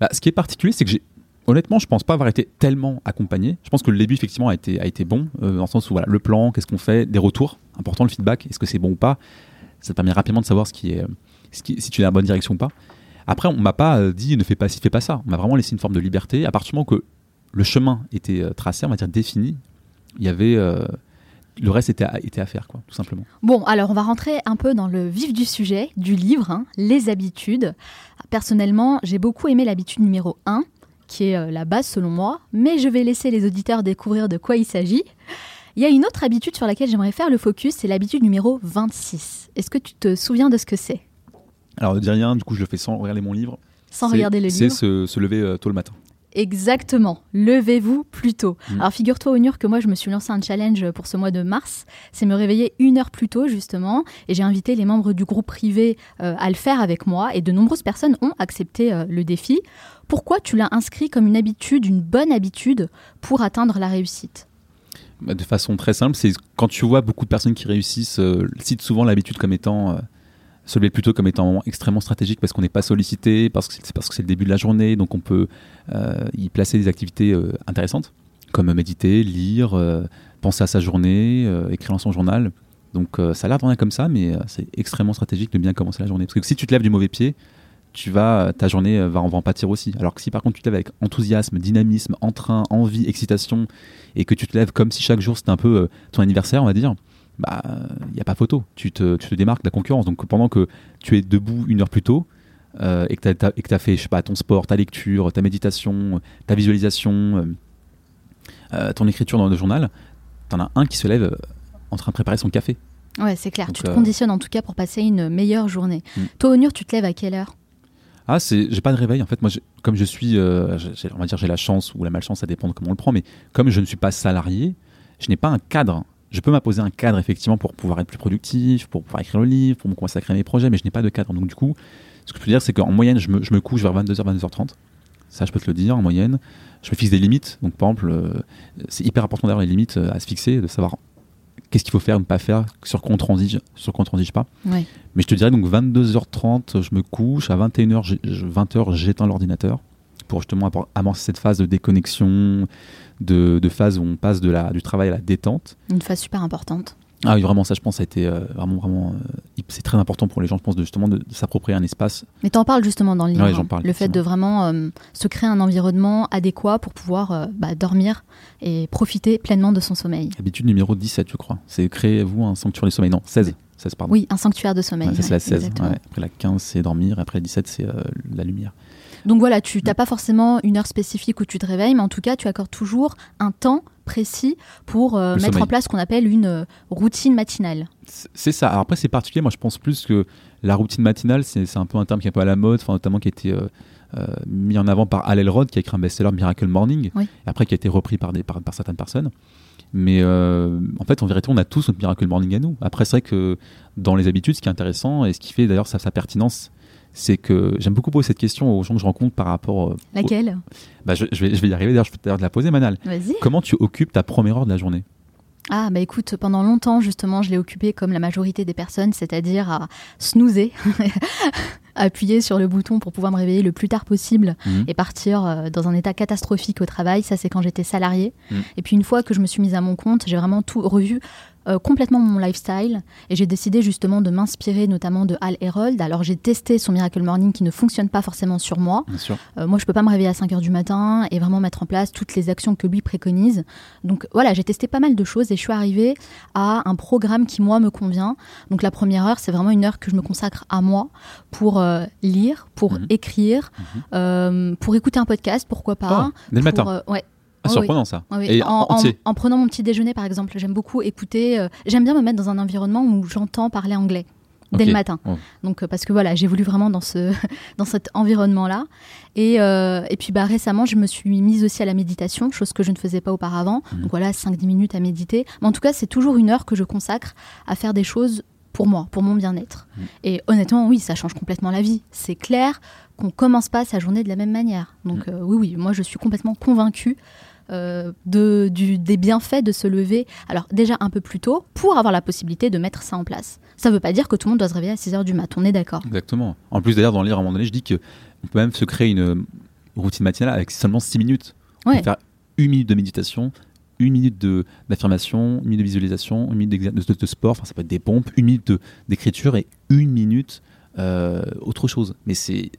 Bah, ce qui est particulier, c'est que j'ai honnêtement, je pense pas avoir été tellement accompagné. Je pense que le début, effectivement, a été, a été bon, dans le sens où voilà, le plan, qu'est-ce qu'on fait, des retours, important le feedback, est-ce que c'est bon ou pas? Ça te permet rapidement de savoir ce qui est, ce qui, si tu es dans la bonne direction ou pas. Après, on m'a pas euh, dit ne fais pas ci, fais pas ça. On m'a vraiment laissé une forme de liberté. À partir du moment que le chemin était euh, tracé, on va dire défini, il y avait euh, le reste était à, était à faire, quoi, tout simplement. Bon, alors on va rentrer un peu dans le vif du sujet, du livre, hein, les habitudes. Personnellement, j'ai beaucoup aimé l'habitude numéro 1, qui est la base selon moi, mais je vais laisser les auditeurs découvrir de quoi il s'agit. Il y a une autre habitude sur laquelle j'aimerais faire le focus, c'est l'habitude numéro 26. Est-ce que tu te souviens de ce que c'est? Alors ne dis rien, du coup je le fais sans regarder mon livre. Sans regarder le livre C'est se, lever euh, tôt le matin. Exactement, levez-vous plus tôt. Mm. Alors figure-toi Onur que moi je me suis lancé un challenge pour ce mois de mars, c'est me réveiller une heure plus tôt justement, et j'ai invité les membres du groupe privé euh, à le faire avec moi, et de nombreuses personnes ont accepté euh, le défi. Pourquoi tu l'as inscrit comme une habitude, une bonne habitude pour atteindre la réussite? Bah, De façon très simple, c'est quand tu vois beaucoup de personnes qui réussissent, citent souvent l'habitude comme étant se lever plus tôt comme étant extrêmement stratégique parce qu'on n'est pas sollicité, parce que c'est parce que c'est le début de la journée, donc on peut euh, y placer des activités euh, intéressantes, comme méditer, lire, euh, penser à sa journée, écrire dans son journal. Donc ça a l'air de rien comme ça, mais c'est extrêmement stratégique de bien commencer la journée. Parce que si tu te lèves du mauvais pied, tu vas, ta journée va en, va en pâtir aussi. Alors que si par contre tu te lèves avec enthousiasme, dynamisme, entrain, envie, excitation, et que tu te lèves comme si chaque jour c'était un peu ton anniversaire, on va dire, bah il n'y a pas photo. Tu te, tu te démarques de la concurrence. Donc pendant que tu es debout une heure plus tôt, euh, et que tu as, fait je sais pas, ton sport, ta lecture, ta méditation, ta visualisation, euh, euh, ton écriture dans le journal, t'en as un qui se lève en train de préparer son café. Ouais, c'est clair, Donc, tu te euh, conditionnes en tout cas pour passer une meilleure journée. Mm. Toi Onur, tu te lèves à quelle heure? Ah, c'est, j'ai pas de réveil en fait. Moi, comme je suis, euh, on va dire, j'ai la chance ou la malchance, ça dépend de comment on le prend. Mais comme je ne suis pas salarié, je n'ai pas un cadre. Je peux m'imposer un cadre effectivement pour pouvoir être plus productif, pour pouvoir écrire le livre, pour me consacrer à mes projets, mais je n'ai pas de cadre. Donc du coup, ce que je peux dire, c'est qu'en moyenne, je me, je me couche vers 22h, 22h30. Ça, je peux te le dire en moyenne. Je me fixe des limites. Donc par exemple, euh, c'est hyper important d'avoir les limites euh, à se fixer, de savoir qu'est-ce qu'il faut faire, ne pas faire, sur quoi on transige, sur quoi on transige pas. Ouais. Mais je te dirais donc 22h30, je me couche, à 21h, j'ai- je- 20h, j'éteins l'ordinateur pour justement amorcer cette phase de déconnexion, de, de phase où on passe de la, du travail à la détente. Une phase super importante. Ah oui, vraiment, ça, je pense, ça a été euh, vraiment, vraiment. euh, c'est très important pour les gens, je pense, de, justement, de, de s'approprier un espace. Mais t'en parles justement dans le livre. Ouais, hein. parle, le fait de vraiment euh, se créer un environnement adéquat pour pouvoir bah, dormir et profiter pleinement de son sommeil. Habitude numéro 17, je crois. C'est créez-vous un sanctuaire du sommeil. Non, 16. 16 pardon. Oui, un sanctuaire de sommeil. Ouais, ça, c'est ouais, la 16. exactement. ouais. Après la 15, c'est dormir. Après la 17, c'est la lumière. Donc voilà, tu n'as pas forcément une heure spécifique où tu te réveilles, mais en tout cas, tu accordes toujours un temps précis pour euh, mettre sommeil. en place ce qu'on appelle une euh, routine matinale. C'est ça. Alors après, c'est particulier. Moi, je pense plus que la routine matinale, c'est un peu un terme qui est un peu à la mode, notamment qui a été euh, euh, mis en avant par Al Elrod, qui a écrit un best-seller Miracle Morning, Oui. et après qui a été repris par, des, par, par certaines personnes. Mais euh, en fait, en vérité, on a tous notre Miracle Morning à nous. Après, c'est vrai que dans les habitudes, ce qui est intéressant et ce qui fait d'ailleurs sa, sa pertinence, c'est que j'aime beaucoup poser cette question aux gens que je rencontre par rapport. euh, Laquelle? Bah, je, je vais, je vais y arriver. D'ailleurs, je peux d'ailleurs te la poser, Manal. Vas-y. Comment tu occupes ta première heure de la journée? Ah bah écoute, pendant longtemps justement, je l'ai occupé comme la majorité des personnes, c'est-à-dire à snoozer, appuyer sur le bouton pour pouvoir me réveiller le plus tard possible Mhm. et partir euh, dans un état catastrophique au travail. Ça, c'est quand j'étais salariée. Mhm. Et puis une fois que je me suis mise à mon compte, j'ai vraiment tout revu. Euh, complètement mon lifestyle et j'ai décidé justement de m'inspirer notamment de Al Herold. Alors j'ai testé son Miracle Morning qui ne fonctionne pas forcément sur moi. Bien sûr. Euh, moi, je peux pas me réveiller à 5 heures du matin et vraiment mettre en place toutes les actions que lui préconise. Donc voilà, j'ai testé pas mal de choses et je suis arrivée à un programme qui, moi, me convient. Donc la première heure, c'est vraiment une heure que je me consacre à moi pour euh, lire, pour Mhm. écrire, Mhm. pour écouter un podcast, pourquoi pas. Oh, dès le pour, matin. ouais. Ah, surprenant ça. Oui, oui. Et en, en- entier. en prenant mon petit déjeuner, par exemple, j'aime beaucoup écouter. euh, j'aime bien me mettre dans un environnement où j'entends parler anglais dès le matin. Oh. Donc euh, parce que voilà, j'ai voulu vraiment dans ce dans cet environnement-là. Et, euh, et puis bah récemment, je me suis mise aussi à la méditation, chose que je ne faisais pas auparavant. Mhm. Donc voilà, 5-10 minutes à méditer. Mais en tout cas, c'est toujours une heure que je consacre à faire des choses pour moi, pour mon bien-être. Mhm. Et honnêtement, oui, ça change complètement la vie. C'est clair qu'on commence pas sa journée de la même manière. Donc Mhm. euh, oui, oui, moi je suis complètement convaincue euh, de, du, des bienfaits de se lever, alors déjà un peu plus tôt, pour avoir la possibilité de mettre ça en place. Ça ne veut pas dire que tout le monde doit se réveiller à 6 heures du mat, on est d'accord. Exactement. En plus, d'ailleurs, dans le livre, à un moment donné, je dis que on peut même se créer une euh, routine matinale avec seulement 6 minutes. On Ouais. peut faire une minute de méditation, une minute d'affirmation, une minute de visualisation, une minute de, de sport, enfin, ça peut être des pompes, une minute d'écriture et une minute euh, autre chose. Mais c'est.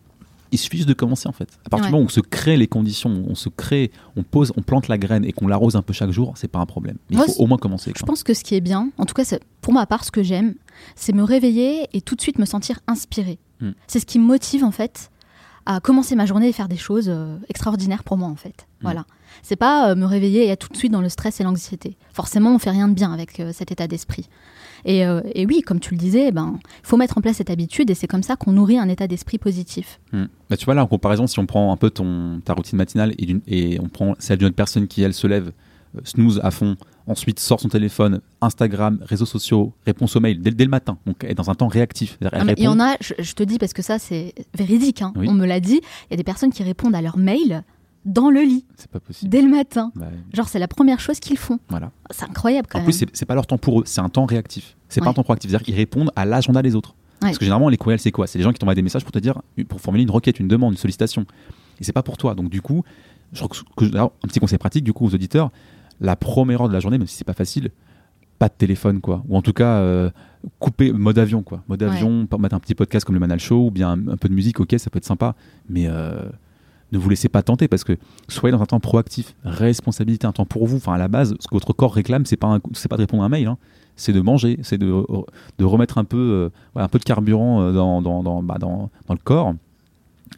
Il suffit juste de commencer en fait. À partir Ouais. du moment où on se crée les conditions, on se crée, on pose, on plante la graine et qu'on l'arrose un peu chaque jour, c'est pas un problème. Mais Moi, il faut au moins commencer. Je quoi. pense que ce qui est bien, en tout cas pour ma part, ce que j'aime, c'est me réveiller et tout de suite me sentir inspirée. Hmm. C'est ce qui me motive en fait à commencer ma journée et faire des choses euh, extraordinaires pour moi en fait. Hmm. Voilà. C'est pas euh, me réveiller et être tout de suite dans le stress et l'anxiété. Forcément, on fait rien de bien avec euh, cet état d'esprit. Et, euh, et oui, comme tu le disais, ben, il faut mettre en place cette habitude et c'est comme ça qu'on nourrit un état d'esprit positif. Hmm. Bah, tu vois là, en comparaison, si on prend un peu ton, ta routine matinale et, et on prend celle d'une autre personne qui, elle, se lève, euh, snooze à fond, ensuite sort son téléphone, Instagram, réseaux sociaux, réponse aux mails dès, dès le matin, donc elle est dans un temps réactif. Ah, il y en a, je, je te dis parce que ça c'est véridique, hein, Oui. on me l'a dit, il y a des personnes qui répondent à leurs mails dans le lit, C'est pas possible. dès le matin. Bah, Genre c'est la première chose qu'ils font. voilà. C'est incroyable quand En même. plus, c'est- pas leur temps pour eux, c'est un temps réactif. C'est pas Ouais. un temps proactif. C'est-à-dire qu'ils répondent à l'agenda des autres. Ouais. Parce que généralement, les courriels, c'est quoi? C'est les gens qui t'envoient des messages pour te dire, pour formuler une requête, une demande, une sollicitation. Et c'est pas pour toi. Donc, du coup, je crois que, que- alors, un petit conseil pratique, du coup, aux auditeurs, la première heure de la journée, même si c'est pas facile, pas de téléphone, quoi. Ou en tout cas, euh, couper mode avion, quoi. Mode avion, pas- mettre un petit podcast comme le Manal Show, ou bien un, un peu de musique, ok, ça peut être sympa. Mais euh, ne vous laissez pas tenter parce que soyez dans un temps proactif, responsabilité, un temps pour vous. Enfin, à la base, ce que votre corps réclame, c'est pas, pas de répondre à un mail, hein. c'est de manger, c'est de, de remettre un peu, euh, un peu de carburant euh, dans, dans, bah, dans, dans le corps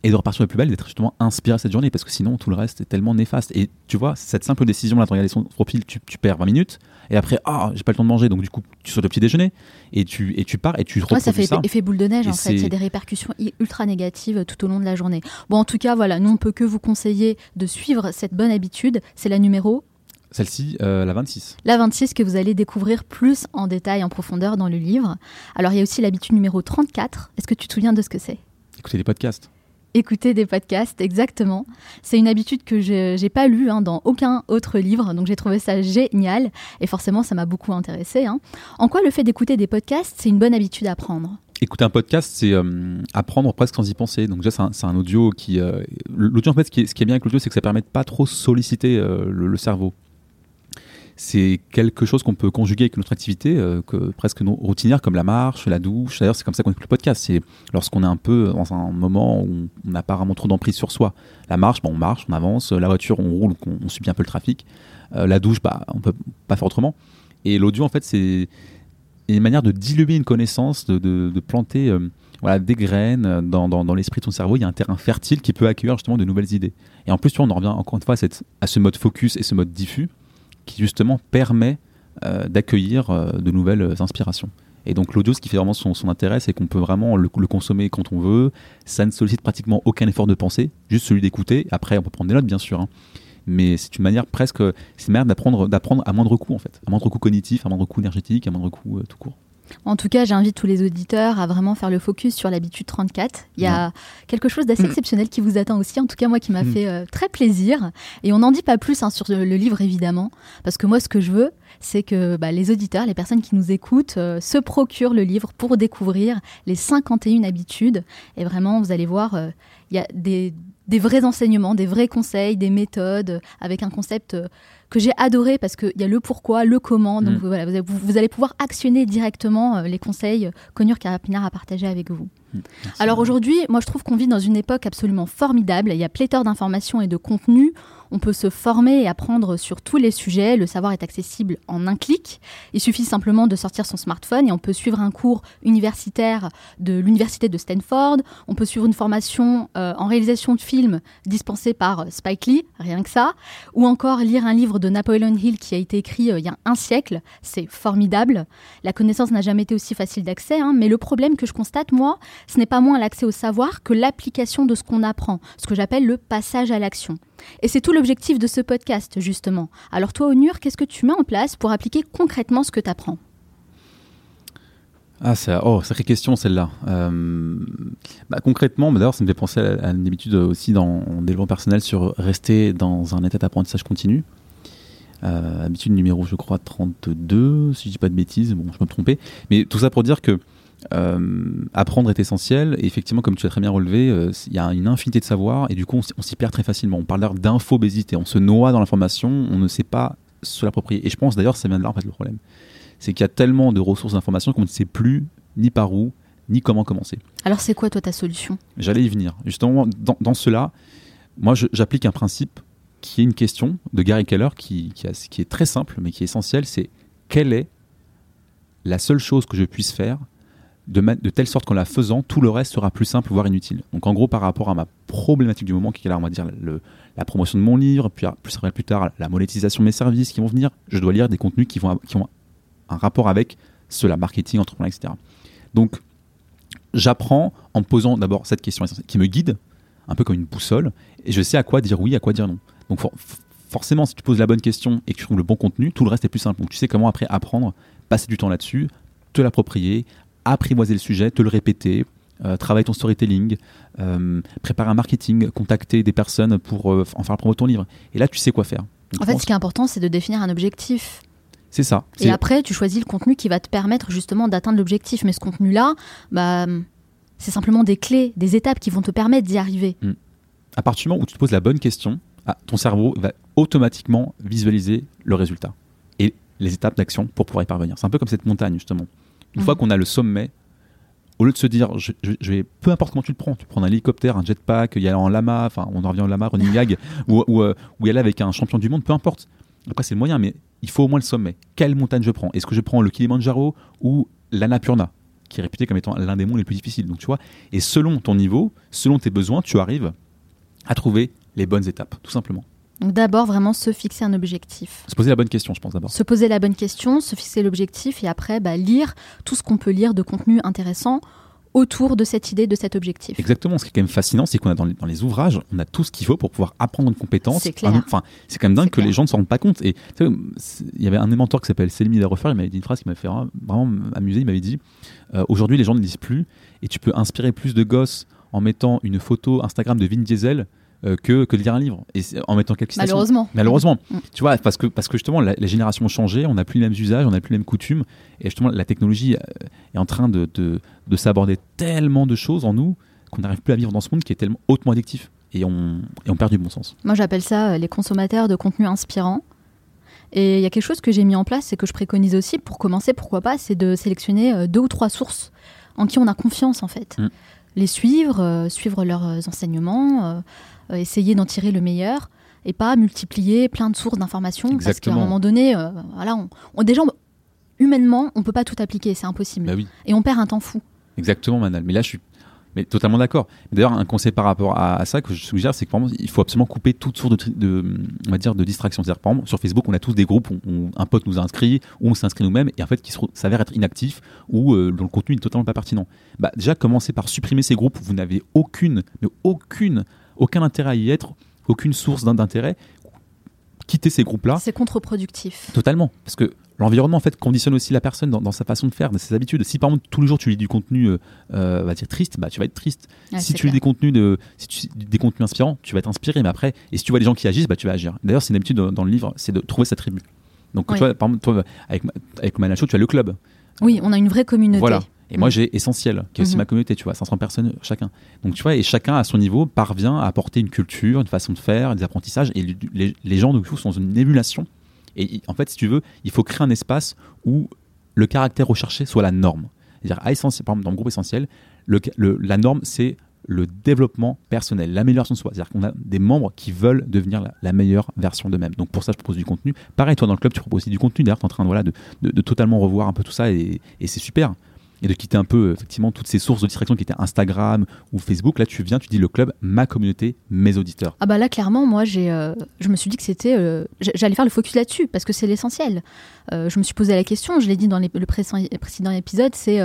et de repartir le plus belle, d'être justement inspiré cette journée parce que sinon tout le reste est tellement néfaste. Et tu vois, cette simple décision là, de regarder son profil, tu, tu perds 20 minutes et après, ah, j'ai pas le temps de manger, donc du coup, tu sautes le petit déjeuner et tu, et tu pars et tu Ouais, ça fait ça. effet boule de neige Et en fait. Il y c'est- a des répercussions ultra négatives tout au long de la journée. Bon, en tout cas, voilà, nous on peut que vous conseiller de suivre cette bonne habitude. C'est la numéro, Celle-ci, euh, la 26. la 26 que vous allez découvrir plus en détail, en profondeur dans le livre. Alors il y a aussi l'habitude numéro 34. Est-ce que tu te souviens de ce que c'est? Écoutez les podcasts. Écouter des podcasts, exactement. C'est une habitude que je n'ai pas lue hein, dans aucun autre livre, donc j'ai trouvé ça génial et forcément ça m'a beaucoup intéressé. En quoi le fait d'écouter des podcasts, c'est une bonne habitude à prendre? Écouter un podcast, c'est euh, apprendre presque sans y penser. Donc déjà, c'est un, audio qui... euh, l'audio, en fait, ce qui est, bien avec l'audio, c'est que ça permet de pas trop solliciter euh, le cerveau. C'est quelque chose qu'on peut conjuguer avec notre activité, euh, que, presque non- routinière, comme la marche, la douche. D'ailleurs, c'est comme ça qu'on écoute le podcast. C'est lorsqu'on est un peu dans un moment où on n'a pas vraiment trop d'emprise sur soi. La marche, on marche, on avance. La voiture, on roule, on, on subit un peu le trafic. Euh, la douche, bah, on peut pas faire autrement. Et l'audio, en fait, c'est une manière de diluer une connaissance, de, planter euh, voilà, des graines dans, l'esprit de ton cerveau. Il y a un terrain fertile qui peut accueillir justement de nouvelles idées. Et en plus, tu vois, on en revient encore une fois à ce mode focus et ce mode diffus qui justement permet euh, d'accueillir euh, de nouvelles inspirations. Et donc l'audio, ce qui fait vraiment son, intérêt, c'est qu'on peut vraiment le, consommer quand on veut. Ça ne sollicite pratiquement aucun effort de pensée, juste celui d'écouter. Après, on peut prendre des notes, bien sûr. hein. Mais c'est une manière presque, c'est d'apprendre, d'apprendre à moindre coût en fait, à moindre coût cognitif, à moindre coût énergétique, à moindre coût euh, tout court. En tout cas, j'invite tous les auditeurs à vraiment faire le focus sur l'habitude 34. Il y a quelque chose d'assez Mm. exceptionnel qui vous attend aussi, en tout cas moi qui m'a Mm. fait euh, très plaisir. Et on n'en dit pas plus hein, sur le le livre évidemment, parce que moi ce que je veux, c'est que bah, les auditeurs, les personnes qui nous écoutent, euh, se procurent le livre pour découvrir les 51 habitudes. Et vraiment, vous allez voir, euh, il y a des, des vrais enseignements, des vrais conseils, des méthodes, avec un concept que j'ai adoré parce qu'il y a le pourquoi, le comment. Donc Mm. voilà, vous, allez- vous- vous allez pouvoir actionner directement euh, les conseils qu'Onur Carapinard a partagés avec vous. Merci. Alors aujourd'hui, moi je trouve qu'on vit dans une époque absolument formidable. Il y a pléthore d'informations et de contenus. On peut se former et apprendre sur tous les sujets. Le savoir est accessible en un clic. Il suffit simplement de sortir son smartphone et on peut suivre un cours universitaire de l'université de Stanford. On peut suivre une formation euh, en réalisation de films dispensée par euh, Spike Lee, rien que ça. Ou encore lire un livre de Napoleon Hill qui a été écrit euh, il y a un siècle. C'est formidable. La connaissance n'a jamais été aussi facile d'accès, hein, mais le problème que je constate, moi, ce n'est pas moins l'accès au savoir que l'application de ce qu'on apprend, ce que j'appelle le passage à l'action. Et c'est tout l'objectif de ce podcast, justement. Alors toi, Onur, qu'est-ce que tu mets en place pour appliquer concrètement ce que tu apprends Ah, c'est oh, sacrée question celle-là. Euh, bah, concrètement, bah, d'ailleurs, ça me fait penser à, à une habitude aussi dans en développement personnel sur rester dans un état d'apprentissage continu. Euh, habitude numéro, je crois, 32, si je dis pas de bêtises, bon, je peux me tromper. Mais tout ça pour dire que euh, apprendre est essentiel. Et effectivement, comme tu l'as très bien relevé, euh, il y a une infinité de savoir et du coup, on, s'y perd très facilement. On parle d'infobésité. On se noie dans l'information, on ne sait pas se l'approprier. Et je pense d'ailleurs, ça vient de là en fait le problème. C'est qu'il y a tellement de ressources d'information qu'on ne sait plus ni par où, ni comment commencer. Alors c'est quoi, toi, ta solution? J'allais y venir. Justement, dans, dans cela, moi, j'applique un principe qui est une question de Gary Keller qui, qui, a- qui est très simple, mais qui est essentiel. C'est quelle est la seule chose que je puisse faire de, telle sorte qu'en la faisant, tout le reste sera plus simple, voire inutile. Donc, en gros, par rapport à ma problématique du moment, qui est là, on va dire, la promotion de mon livre, puis ah, plus, tard, la monétisation de mes services qui vont venir, je dois lire des contenus qui vont, qui ont un rapport avec cela marketing, entrepreneur, etc. Donc, j'apprends en me posant d'abord cette question qui me guide, un peu comme une boussole, et je sais à quoi dire oui, à quoi dire non. Donc, forcément, si tu poses la bonne question et que tu trouves le bon contenu, tout le reste est plus simple. Donc, tu sais comment après apprendre, passer du temps là-dessus, te l'approprier, apprivoiser le sujet, te le répéter, euh, travailler ton storytelling, euh, préparer un marketing, contacter des personnes pour euh, en faire promo ton livre. Et là, tu sais quoi faire. en fait, ce qui est important, c'est de définir un objectif. C'est ça. Et après, tu choisis le contenu qui va te permettre justement d'atteindre l'objectif. Mais ce contenu-là, bah, c'est simplement des clés, des étapes qui vont te permettre d'y arriver. Hmm. À partir du moment où tu te poses la bonne question, ah, ton cerveau va automatiquement visualiser le résultat et les étapes d'action pour pouvoir y parvenir. C'est un peu comme cette montagne, justement. Une fois mhm. qu'on a le sommet, au lieu de se dire, je, vais, peu importe comment tu le prends, tu prends un hélicoptère, un jetpack, y aller en lama, enfin, on en revient au lama, running gag, ou, ou, euh, ou, y aller avec un champion du monde, peu importe. Après, c'est le moyen, mais il faut au moins le sommet. Quelle montagne je prends? Est-ce que je prends le Kilimanjaro ou l'Annapurna, qui est réputé comme étant l'un des monts les plus difficiles? Donc, tu vois, et selon ton niveau, selon tes besoins, tu arrives à trouver les bonnes étapes, tout simplement. Donc d'abord vraiment se fixer un objectif. Se poser la bonne question, je pense d'abord. Se poser la bonne question, se fixer l'objectif et après bah, lire tout ce qu'on peut lire de contenu intéressant autour de cette idée, de cet objectif. Exactement. Ce qui est quand même fascinant, c'est qu'on a dans les, ouvrages, on a tout ce qu'il faut pour pouvoir apprendre une compétence. C'est clair. Enfin, c'est quand même dingue que les gens ne s'en rendent pas compte. Et il y avait un des mentors qui s'appelle Céline Refer, il m'avait dit une phrase qui m'a fait vraiment amuser. Il m'avait dit euh, aujourd'hui, les gens ne lisent plus et tu peux inspirer plus de gosses en mettant une photo Instagram de Vin Diesel euh, que, que de lire un livre et en mettant quelques citations. Malheureusement. Malheureusement. Mm. Tu vois, parce que, parce que justement, la, les générations ont changé, on n'a plus les mêmes usages, on n'a plus les mêmes coutumes. Et justement, la technologie euh, est en train de, de, de s'aborder tellement de choses en nous qu'on n'arrive plus à vivre dans ce monde qui est tellement hautement addictif. Et on, et on perd du bon sens. Moi, j'appelle ça euh, les consommateurs de contenu inspirant. Et il y a quelque chose que j'ai mis en place et que je préconise aussi pour commencer, pourquoi pas, c'est de sélectionner deux ou trois sources en qui on a confiance en fait. Mm. Les suivre, suivre leurs enseignements, euh, essayer d'en tirer le meilleur et pas multiplier plein de sources d'informations parce qu'à un moment donné, euh, voilà, on, déjà humainement, on peut pas tout appliquer, c'est impossible. Bah et on perd un temps fou. Exactement, Manal. Mais là, je suis mais totalement d'accord. D'ailleurs, un conseil par rapport à, ça que je suggère, c'est qu'il faut absolument couper toute source de, on va dire, de distraction. C'est-à-dire, par exemple, sur Facebook, on a tous des groupes où, un pote nous a inscrit, ou on s'inscrit nous-mêmes, et en fait, qui s'avère être inactif, ou euh, dont le contenu n'est totalement pas pertinent. Bah, déjà, commencez par supprimer ces groupes où vous n'avez aucune, mais aucune aucun intérêt à y être, aucune source d'intérêt. Quitter ces groupes-là. C'est contre-productif. Totalement. Parce que l'environnement en fait conditionne aussi la personne dans, sa façon de faire, dans ses habitudes. Si par exemple tous les jours tu lis du contenu, euh, euh va dire triste, bah tu vas être triste. si tu lis des contenus de, si tu, des contenus inspirants, tu vas être inspiré. Mais après, et si tu vois des gens qui agissent, bah tu vas agir. D'ailleurs, c'est une habitude dans, le livre, c'est de trouver sa tribu. Donc tu vois, par exemple, toi, avec avec Manacho, tu as le club. Oui, on a une vraie communauté. Voilà. Et moi, mm. j'ai Essentiel, qui est aussi mm-hmm. ma communauté, tu vois, 500 personnes chacun. Donc, tu vois, et chacun, à son niveau, parvient à apporter une culture, une façon de faire, des apprentissages. Et les, gens, du coup, sont dans une émulation. Et en fait, si tu veux, il faut créer un espace où le caractère recherché soit la norme. C'est-à-dire, à Essentiel, par exemple, dans le groupe Essentiel, la norme, c'est le développement personnel, l'amélioration de soi. C'est-à-dire qu'on a des membres qui veulent devenir la, meilleure version d'eux-mêmes. Donc pour ça, je propose du contenu. Pareil, toi dans le club, tu proposes aussi du contenu. D'ailleurs, tu es en train de, voilà, de, de, totalement revoir un peu tout ça et, et c'est super et de quitter un peu effectivement toutes ces sources de distraction qui étaient Instagram ou Facebook. Là, tu viens, tu dis le club, ma communauté, mes auditeurs. Ah bah là, clairement, moi, j'ai, euh, je me suis dit que c'était, euh, j'allais faire le focus là-dessus parce que c'est l'essentiel. Euh, je me suis posé la question, je l'ai dit dans le précédent épisode, c'est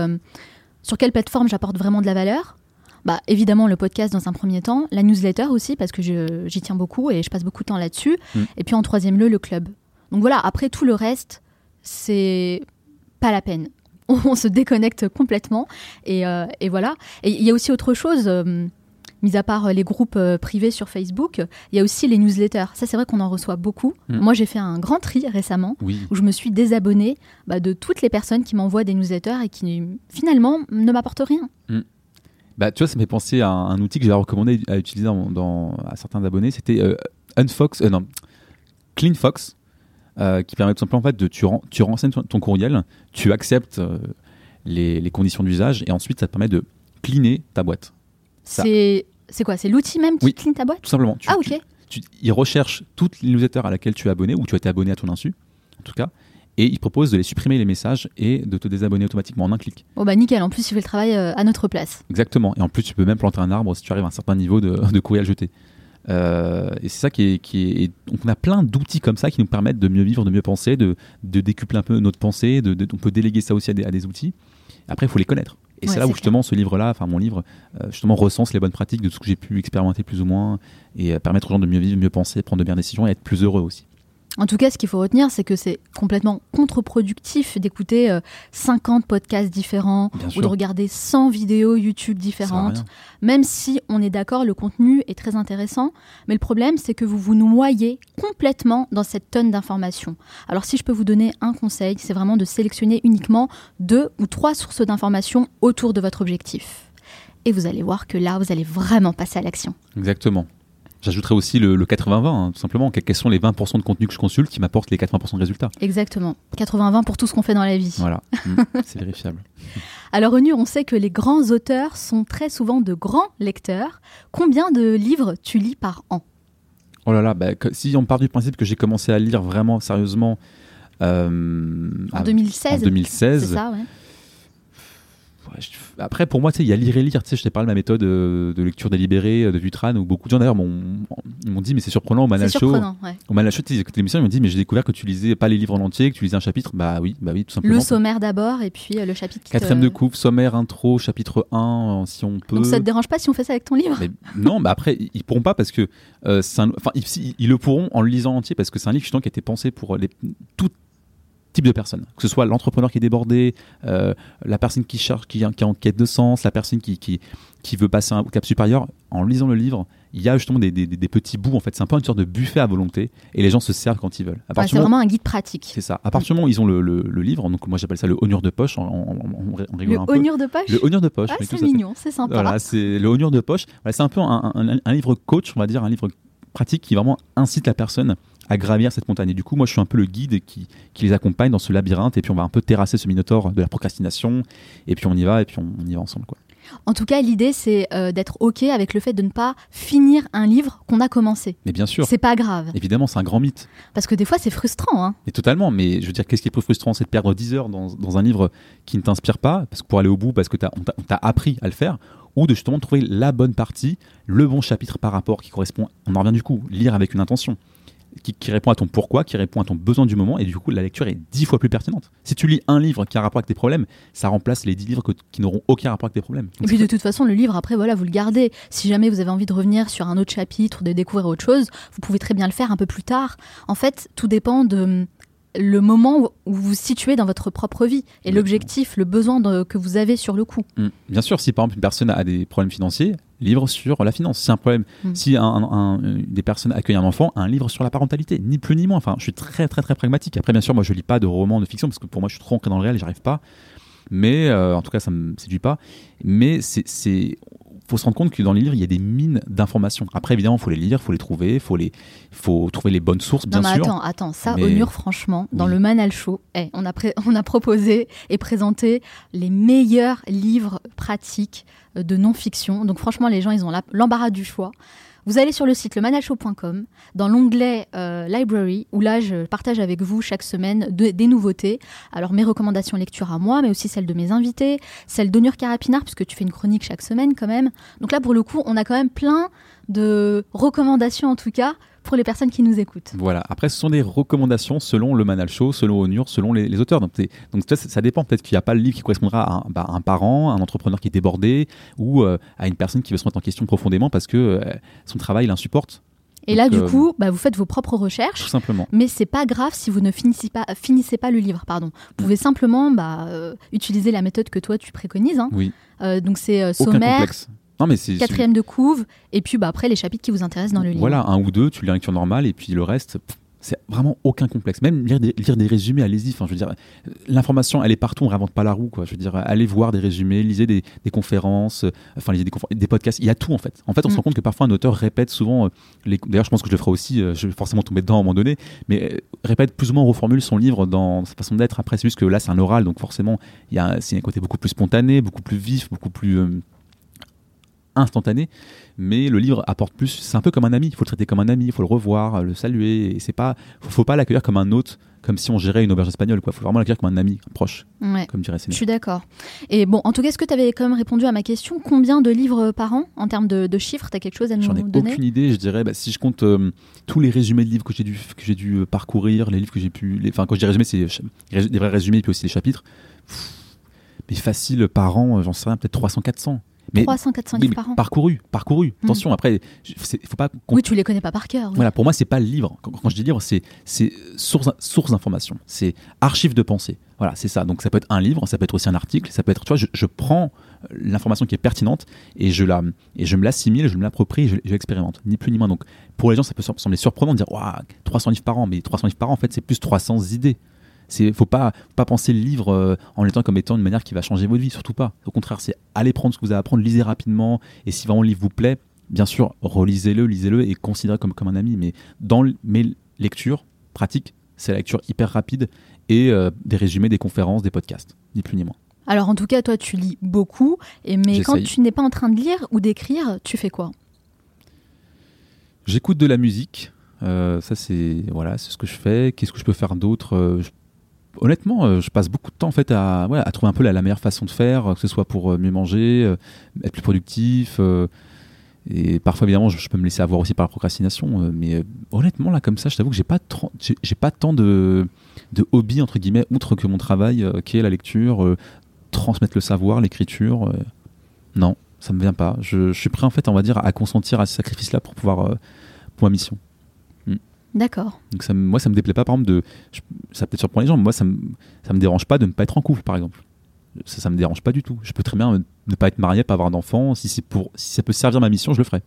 sur quelle plateforme j'apporte vraiment de la valeur? Bah, évidemment, le podcast dans un premier temps, la newsletter aussi, parce que j'y tiens beaucoup et je passe beaucoup de temps là-dessus. Mm. Et puis en troisième lieu, le club. Donc voilà, après tout le reste, c'est pas la peine. on se déconnecte complètement. Et, euh, voilà. Et il y a aussi autre chose. Euh, mis à part les groupes euh, privés sur Facebook, il y a aussi les newsletters. Ça, c'est vrai qu'on en reçoit beaucoup. Mm. Moi, j'ai fait un grand tri récemment où je me suis désabonnée bah, de toutes les personnes qui m'envoient des newsletters et qui finalement ne m'apportent rien. Mm. Bah, tu vois, ça me fait penser à un, outil que j'ai recommandé à utiliser dans, à certains abonnés. C'était Unfox, non, CleanFox. Euh, qui permet tout simplement en fait, de tu, tu renseignes ton, courriel, tu acceptes euh, les, conditions d'usage et ensuite ça te permet de cleaner ta boîte. C'est quoi? C'est l'outil même qui clean ta boîte? Tout simplement. ah ok. il recherche toutes les newsletters à laquelle tu es abonné ou tu as été abonné à ton insu, en tout cas, et il propose de les supprimer les messages et de te désabonner automatiquement en un clic. Oh bah nickel, en plus il fait le travail euh, à notre place. Exactement, et en plus tu peux même planter un arbre si tu arrives à un certain niveau de, de courriel jeté. Euh, et c'est ça qui est, qui est. On a plein d'outils comme ça qui nous permettent de mieux vivre, de mieux penser, de, de décupler un peu notre pensée. De, on peut déléguer ça aussi à des, à des outils. Après, il faut les connaître. Et c'est là où justement ce livre-là, enfin mon livre, euh, justement recense les bonnes pratiques de tout ce que j'ai pu expérimenter plus ou moins et euh, permettre aux gens de mieux vivre, mieux penser, prendre de meilleures décisions et être plus heureux aussi. En tout cas, ce qu'il faut retenir, c'est que c'est complètement contre-productif d'écouter 50 euh, podcasts différents ou de regarder 100 vidéos YouTube différentes, même si on est d'accord, le contenu est très intéressant. Mais le problème, c'est que vous vous noyez complètement dans cette tonne d'informations. Alors si je peux vous donner un conseil, c'est vraiment de sélectionner uniquement deux ou trois sources d'informations autour de votre objectif. Et vous allez voir que là, vous allez vraiment passer à l'action. Exactement. J'ajouterais aussi le, 80-20, hein, tout simplement. Quels sont les 20% de contenu que je consulte qui m'apportent les 80% de résultats Exactement. 80-20 pour tout ce qu'on fait dans la vie. Voilà, mmh, c'est vérifiable. Alors, Onu, on sait que les grands auteurs sont très souvent de grands lecteurs. Combien de livres tu lis par an? Oh là là, bah, si on part du principe que j'ai commencé à lire vraiment sérieusement euh, en, 2016, en 2016, c'est ça, ouais après, pour moi, il y a lire et lire. Tu sais, je t'ai parlé de ma méthode euh, de lecture délibérée euh, de Dutran, où beaucoup de gens d'ailleurs m'ont dit, mais c'est surprenant au Manal Show. Au Manal Show, ils écoutaient l'émission, ils m'ont dit, mais j'ai découvert que tu lisais pas les livres en entier, que tu lisais un chapitre. Bah oui, bah oui, tout simplement. Le sommaire d'abord, et puis euh, le chapitre. Quatrième de coupe, sommaire, intro, chapitre 1, si on peut. Donc ça te dérange pas si on fait ça avec ton livre? Non, bah après, ils pourront pas parce que. enfin, ils, ils, le pourront en le lisant entier parce que c'est un livre justement qui a été pensé pour les, toutes type de personne. Que ce soit l'entrepreneur qui est débordé, euh, la personne qui cherche, qui, qui, est en quête de sens, la personne qui, qui, qui veut passer un cap supérieur. En lisant le livre, il y a justement des, des, des petits bouts. En fait, c'est un peu une sorte de buffet à volonté et les gens se servent quand ils veulent. c'est vraiment un guide pratique. C'est ça. À partir du moment où ils ont le, le, livre, donc moi j'appelle ça le honneur de poche en, en, Le honneur de poche Le honneur de poche. Ah, c'est mignon, c'est sympa. Voilà, c'est le honneur de poche. c'est un peu un, un, un livre coach, on va dire, un livre pratique qui vraiment incite la personne à gravir cette montagne. Et du coup, moi, je suis un peu le guide qui, qui, les accompagne dans ce labyrinthe. Et puis, on va un peu terrasser ce minotaure de la procrastination. Et puis, on y va. Et puis, on, y va ensemble. Quoi. En tout cas, l'idée, c'est euh, d'être OK avec le fait de ne pas finir un livre qu'on a commencé. Mais bien sûr. C'est pas grave. Évidemment, c'est un grand mythe. Parce que des fois, c'est frustrant. Hein. Et totalement. Mais je veux dire, qu'est-ce qui est plus frustrant C'est de perdre 10 heures dans, dans un livre qui ne t'inspire pas, parce que pour aller au bout, parce que on t'a appris à le faire, ou de justement trouver la bonne partie, le bon chapitre par rapport qui correspond. On en revient du coup, lire avec une intention. Qui, répond à ton pourquoi, qui répond à ton besoin du moment, et du coup, la lecture est dix fois plus pertinente. Si tu lis un livre qui a un rapport avec tes problèmes, ça remplace les dix livres qui n'auront aucun rapport avec tes problèmes. et puis, de toute façon, le livre, après, voilà, vous le gardez. Si jamais vous avez envie de revenir sur un autre chapitre, de découvrir autre chose, vous pouvez très bien le faire un peu plus tard. En fait, tout dépend de le moment où vous vous situez dans votre propre vie et l'objectif, le besoin que vous avez sur le coup. Mm. Bien sûr, si par exemple une personne a des problèmes financiers, livre sur la finance. Si un problème, mm. si un, des personnes accueillent un enfant, un livre sur la parentalité, ni plus ni moins. Enfin, je suis très très très pragmatique. Après, bien sûr, moi je lis pas de romans de fiction parce que pour moi je suis trop ancré dans le réel, j'arrive pas. Mais euh, en tout cas, ça me séduit pas. Mais c'est faut se rendre compte que dans les livres, il y a des mines d'informations. Après, évidemment, il faut les lire, il faut les trouver, il faut, les, faut trouver les bonnes sources, bien non, mais Attends, attends, ça, au mur, franchement, dans le Manal Show, eh, on, a on a proposé et présenté les meilleurs livres pratiques euh, de non-fiction. Donc, franchement, les gens, ils ont l'embarras du choix. Vous allez sur le site lemanalshow.com, dans l'onglet euh, Library, où là, je partage avec vous chaque semaine des nouveautés. Alors, mes recommandations lecture à moi, mais aussi celles de mes invités, celles d'Onur Carapinard, puisque tu fais une chronique chaque semaine quand même. Donc là, pour le coup, on a quand même plein de recommandations, en tout cas, pour les personnes qui nous écoutent. Voilà. Après, ce sont des recommandations selon le Manal Show, selon Onur, selon les, auteurs. Donc, donc ça, dépend. Peut-être qu'il n'y a pas le livre qui correspondra à un, bah, un, parent, un entrepreneur qui est débordé ou euh, à une personne qui veut se mettre en question profondément parce que euh, son travail l'insupporte. Et là, du euh, coup, bah, vous faites vos propres recherches. Tout simplement. Mais c'est pas grave si vous ne finissez pas, finissez pas le livre. Pardon. Vous pouvez simplement bah, utiliser la méthode que toi tu préconises. Hein. Oui. donc c'est sommaire, non, mais c'est, quatrième de couve, et puis bah, après les chapitres qui vous intéressent dans le livre. Voilà, un ou deux, tu lis en lecture normale, et puis le reste, c'est vraiment aucun complexe. Même lire des, lire des résumés, allez-y. Enfin, je veux dire, l'information, elle est partout, on réinvente pas la roue, quoi. Je veux dire, allez voir des résumés, lisez des, conférences, euh, enfin, lisez des, podcasts. Il y a tout, en fait. En fait, on se mm. rend compte que parfois un auteur répète souvent, euh, les... d'ailleurs, je pense que je le ferai aussi, euh, je vais forcément tomber dedans à un moment donné, mais répète plus ou moins, reformule son livre dans sa façon d'être. Après, c'est juste que là, c'est un oral, donc forcément, il y a, c'est un côté beaucoup plus spontané, beaucoup plus vif, beaucoup plus instantané, mais le livre apporte plus. C'est un peu comme un ami. Il faut le traiter comme un ami, il faut le revoir, le saluer. Et c'est pas, faut, pas l'accueillir comme un hôte, comme si on gérait une auberge espagnole. Il faut vraiment l'accueillir comme un ami proche, Ouais. comme dirait Je suis d'accord. Et bon, en tout cas, est-ce que tu avais quand même répondu à ma question Combien de livres par an en termes de, de chiffres Tu as quelque chose à nous J'en ai donner? aucune idée. Je dirais, bah, si je compte euh, tous les résumés de livres que j'ai dû, que j'ai dû euh, parcourir, les livres que j'ai pu. les- Enfin, quand je dis résumé, c'est des vrais résumés, puis aussi des chapitres. Pff, mais facile, par an, euh, j'en sais rien, peut-être 300-400. Mais, 300, 400 oui, livres par an parcouru, parcouru. Hmm. Attention, après, il faut pas Oui, tu les connais pas par cœur. oui. Voilà, pour moi, c'est pas le livre. Quand, quand je dis livre, c'est source source d'information, c'est archive de pensée. Voilà, c'est ça. Donc ça peut être un livre, ça peut être aussi un article, ça peut être. Tu vois, je, je prends euh, l'information qui est pertinente et je la et je me l'assimile, je me l'approprie, je, je l'expérimente, ni plus ni moins. Donc pour les gens, ça peut sem- sembler surprenant de dire waouh, 300 livres par an, mais 300 livres par an, en fait, c'est plus 300 idées. C'est faut pas faut pas penser le livre euh, en l'étant comme étant une manière qui va changer votre vie, surtout pas. Au contraire, c'est aller prendre ce que vous avez à apprendre, lisez rapidement et si vraiment le livre vous plaît, bien sûr, relisez-le, lisez-le et considérez comme comme un ami. Mais dans mes lectures pratiques, c'est la lecture hyper rapide et euh, des résumés, des conférences, des podcasts, ni plus ni moins. Alors, en tout cas, toi, tu lis beaucoup. Et, mais quand tu n'es pas en train de lire ou d'écrire, tu fais quoi? J'écoute de la musique. euh, ça c'est voilà, c'est ce que je fais. Qu'est-ce que je peux faire d'autre? Je- Honnêtement, euh, je passe beaucoup de temps à, trouver un peu la, meilleure façon de faire, euh, que ce soit pour euh, mieux manger, être plus productif. et parfois évidemment, je, peux me laisser avoir aussi par la procrastination. mais honnêtement là, comme ça, je t'avoue que j'ai pas j'ai pas tant de de hobby entre guillemets outre que mon travail qui est la lecture, transmettre le savoir, l'écriture. non, ça me vient pas. Je, je suis prêt en fait, on va dire, à consentir à ce sacrifice-là pour pouvoir pour ma mission. D'accord. Donc ça, moi, ça me déplaît pas, par exemple, de. je- ça peut-être surprendre les gens, mais moi, ça me, ça me dérange pas de ne pas être en couple, par exemple. Ça, ça me dérange pas du tout. Je peux très bien euh, ne pas être marié, pas avoir d'enfant. Si, c'est pour, si ça peut servir ma mission, je le ferai.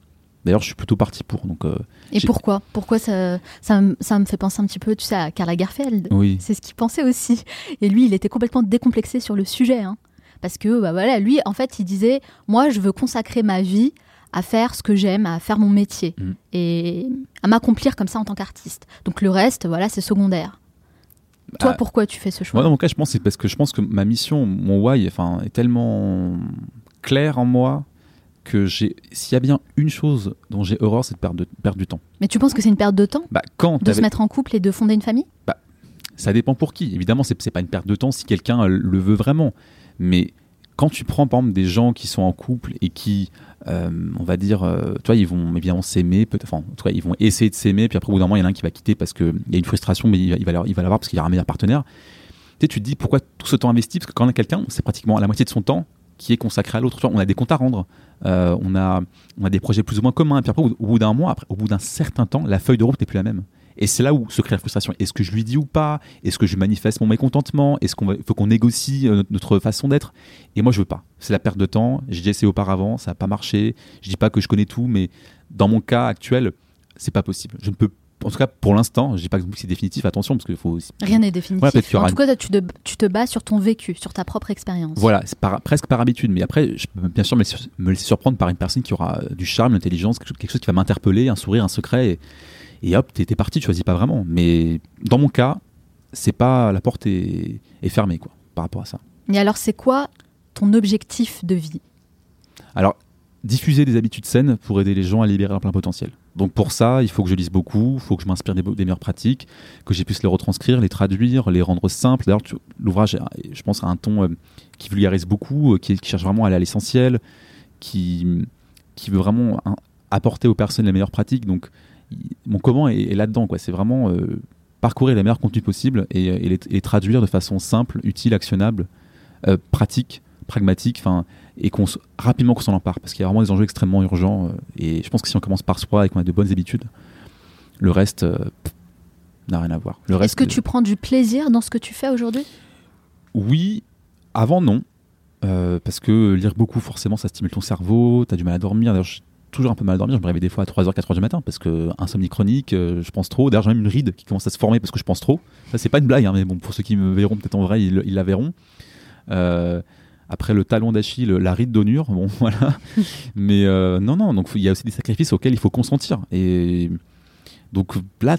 D'ailleurs, je suis plutôt parti pour. Donc, euh, Et pourquoi? Pourquoi ça, ça, me- ça me fait penser un petit peu, tu sais, à Karl Lagerfeld oui. C'est ce qu'il pensait aussi. Et lui, il était complètement décomplexé sur le sujet. hein. Parce que, bah voilà, lui, en fait, il disait Moi, je veux consacrer ma vie à faire ce que j'aime, à faire mon métier Mhm. et à m'accomplir comme ça en tant qu'artiste. Donc le reste, voilà, c'est secondaire. Toi, Ah, pourquoi tu fais ce choix Moi, dans mon cas, je pense que c'est parce que je pense que ma mission, mon why, enfin, est tellement clair en moi que j'ai. S'il y a bien une chose dont j'ai horreur, c'est de perdre, de perdre du temps. Mais tu penses que c'est une perte de temps Bah, quand de se mettre en couple et de fonder une famille? Ça dépend pour qui. Évidemment, c'est c'est pas une perte de temps si quelqu'un euh, le veut vraiment. Mais quand tu prends par exemple des gens qui sont en couple et qui, euh, on va dire, euh, tu vois, ils vont évidemment s'aimer, peut- enfin, en ils vont essayer de s'aimer, puis après, au bout d'un moment, il y en a un qui va quitter parce qu'il y a une frustration, mais il va, l'avoir parce qu'il y aura un meilleur partenaire. Tu sais, tu te dis pourquoi tout ce temps investi? Parce que quand on a quelqu'un, c'est pratiquement la moitié de son temps qui est consacré à l'autre. On a des comptes à rendre, euh, on, a, on a des projets plus ou moins communs, puis après, au bout d'un mois, après, au bout d'un certain temps, la feuille de route n'est plus la même. Et c'est là où se crée la frustration. Est-ce que je lui dis ou pas? Est-ce que je manifeste mon mécontentement? Est-ce qu'on faut qu'on négocie euh, notre façon d'être? Et moi, je veux pas. C'est la perte de temps. J'ai déjà essayé auparavant, ça n'a pas marché. Je dis pas que je connais tout, mais dans mon cas actuel, c'est pas possible. Je ne peux, en tout cas pour l'instant, je dis pas que c'est définitif. Attention, parce qu'il faut. aussi- Rien n'est définitif. Voilà, en tout cas, tu te, tu te bases sur ton vécu, sur ta propre expérience. Voilà, c'est par- presque par habitude. Mais après, je peux bien sûr me laisser, surprendre par une personne qui aura du charme, l'intelligence, quelque chose, quelque chose qui va m'interpeller, un sourire, un secret. Et, et hop, t'es parti, tu choisis pas vraiment. Mais dans mon cas, c'est pas la porte est, est fermée quoi, par rapport à ça. Et alors, c'est quoi ton objectif de vie? Alors, diffuser des habitudes saines pour aider les gens à libérer leur plein potentiel. Donc pour ça, il faut que je lise beaucoup, il faut que je m'inspire des, des meilleures pratiques, que j'ai puisse les retranscrire, les traduire, les rendre simples. D'ailleurs, l'ouvrage, je pense, a un ton euh, qui vulgarise beaucoup, euh, qui, qui cherche vraiment à aller à l'essentiel, qui, qui veut vraiment hein, apporter aux personnes les meilleures pratiques. Donc, mon comment est, est là-dedans. quoi. C'est vraiment euh, parcourir les meilleurs contenus possibles et, et les, et traduire de façon simple, utile, actionnable, euh, pratique, pragmatique, et qu'on rapidement qu'on s'en empare, parce qu'il y a vraiment des enjeux extrêmement urgents. euh, et je pense que si on commence par soi et qu'on a de bonnes habitudes, le reste euh, n'a rien à voir. Le Est-ce que tu prends du plaisir dans ce que tu fais aujourd'hui? Oui, avant non. Euh, parce que lire beaucoup, forcément, ça stimule ton cerveau, tu as du mal à dormir. D'ailleurs, toujours un peu mal dormir. Je me réveille des fois à 3h, 4h du matin parce que insomnie chronique, euh, je pense trop. D'ailleurs, j'ai même une ride qui commence à se former parce que je pense trop. Ça, c'est pas une blague, hein, mais bon, pour ceux qui me verront peut-être en vrai, ils, la verront. Euh, après le talon d'Achille, la ride d'Onur, bon voilà. mais euh, non, non, donc il y a aussi des sacrifices auxquels il faut consentir. Et donc là,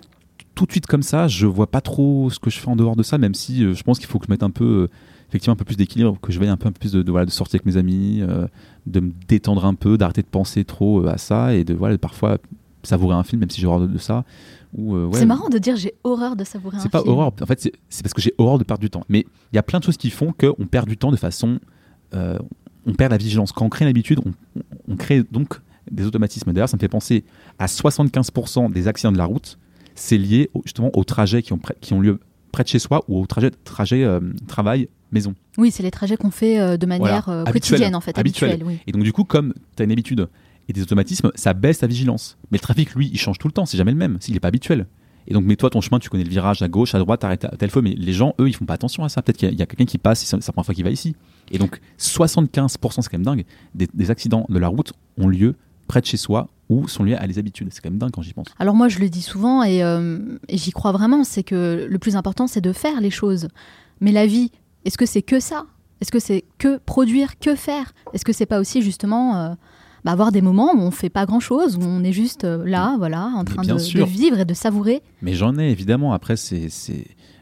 tout de suite comme ça, je vois pas trop ce que je fais en dehors de ça, même si je pense qu'il faut que je mette un peu, effectivement, un peu plus d'équilibre, que je veille un peu, un peu plus de, de, voilà, de sortir avec mes amis, euh, de me détendre un peu, d'arrêter de penser trop euh, à ça et de voilà, parfois savourer un film, même si j'ai horreur de, ça. Euh, c'est marrant de dire j'ai horreur de savourer un film. C'est pas horreur, en fait, c'est parce que j'ai horreur de perdre du temps. Mais il y a plein de choses qui font qu'on perd du temps de façon. Euh, on perd la vigilance. Quand on crée l'habitude, on, on, crée donc des automatismes. D'ailleurs, ça me fait penser à 75% des accidents de la route, c'est lié justement aux trajets qui ont, qui ont lieu près de chez soi ou trajets, trajet euh, travail maison. Oui, c'est les trajets qu'on fait de manière quotidienne en fait, habituelle. Et donc du coup, comme tu as une habitude et des automatismes, ça baisse ta vigilance. Mais le trafic, lui, il change tout le temps, c'est jamais le même, s'il n'est pas habituel. Et donc, mets-toi ton chemin, tu connais le virage à gauche, à droite, arrête à telle fois, mais les gens, eux, ils font pas attention à ça. Peut-être qu'il y a, quelqu'un qui passe, c'est la première fois qu'il va ici. Et donc, 75%, c'est quand même dingue, des, accidents de la route ont lieu près de chez soi ou sont liés à les habitudes. C'est quand même dingue quand j'y pense. Alors moi, je le dis souvent et, euh, j'y crois vraiment, c'est que le plus important, c'est de faire les choses. Mais la vie, est-ce que c'est que ça? Est-ce que c'est que produire, que faire? Est-ce que c'est pas aussi justement euh, bah, avoir des moments où on fait pas grand chose, où on est juste euh, là, voilà, en train de, vivre et de savourer? Mais j'en ai évidemment. Après, c'est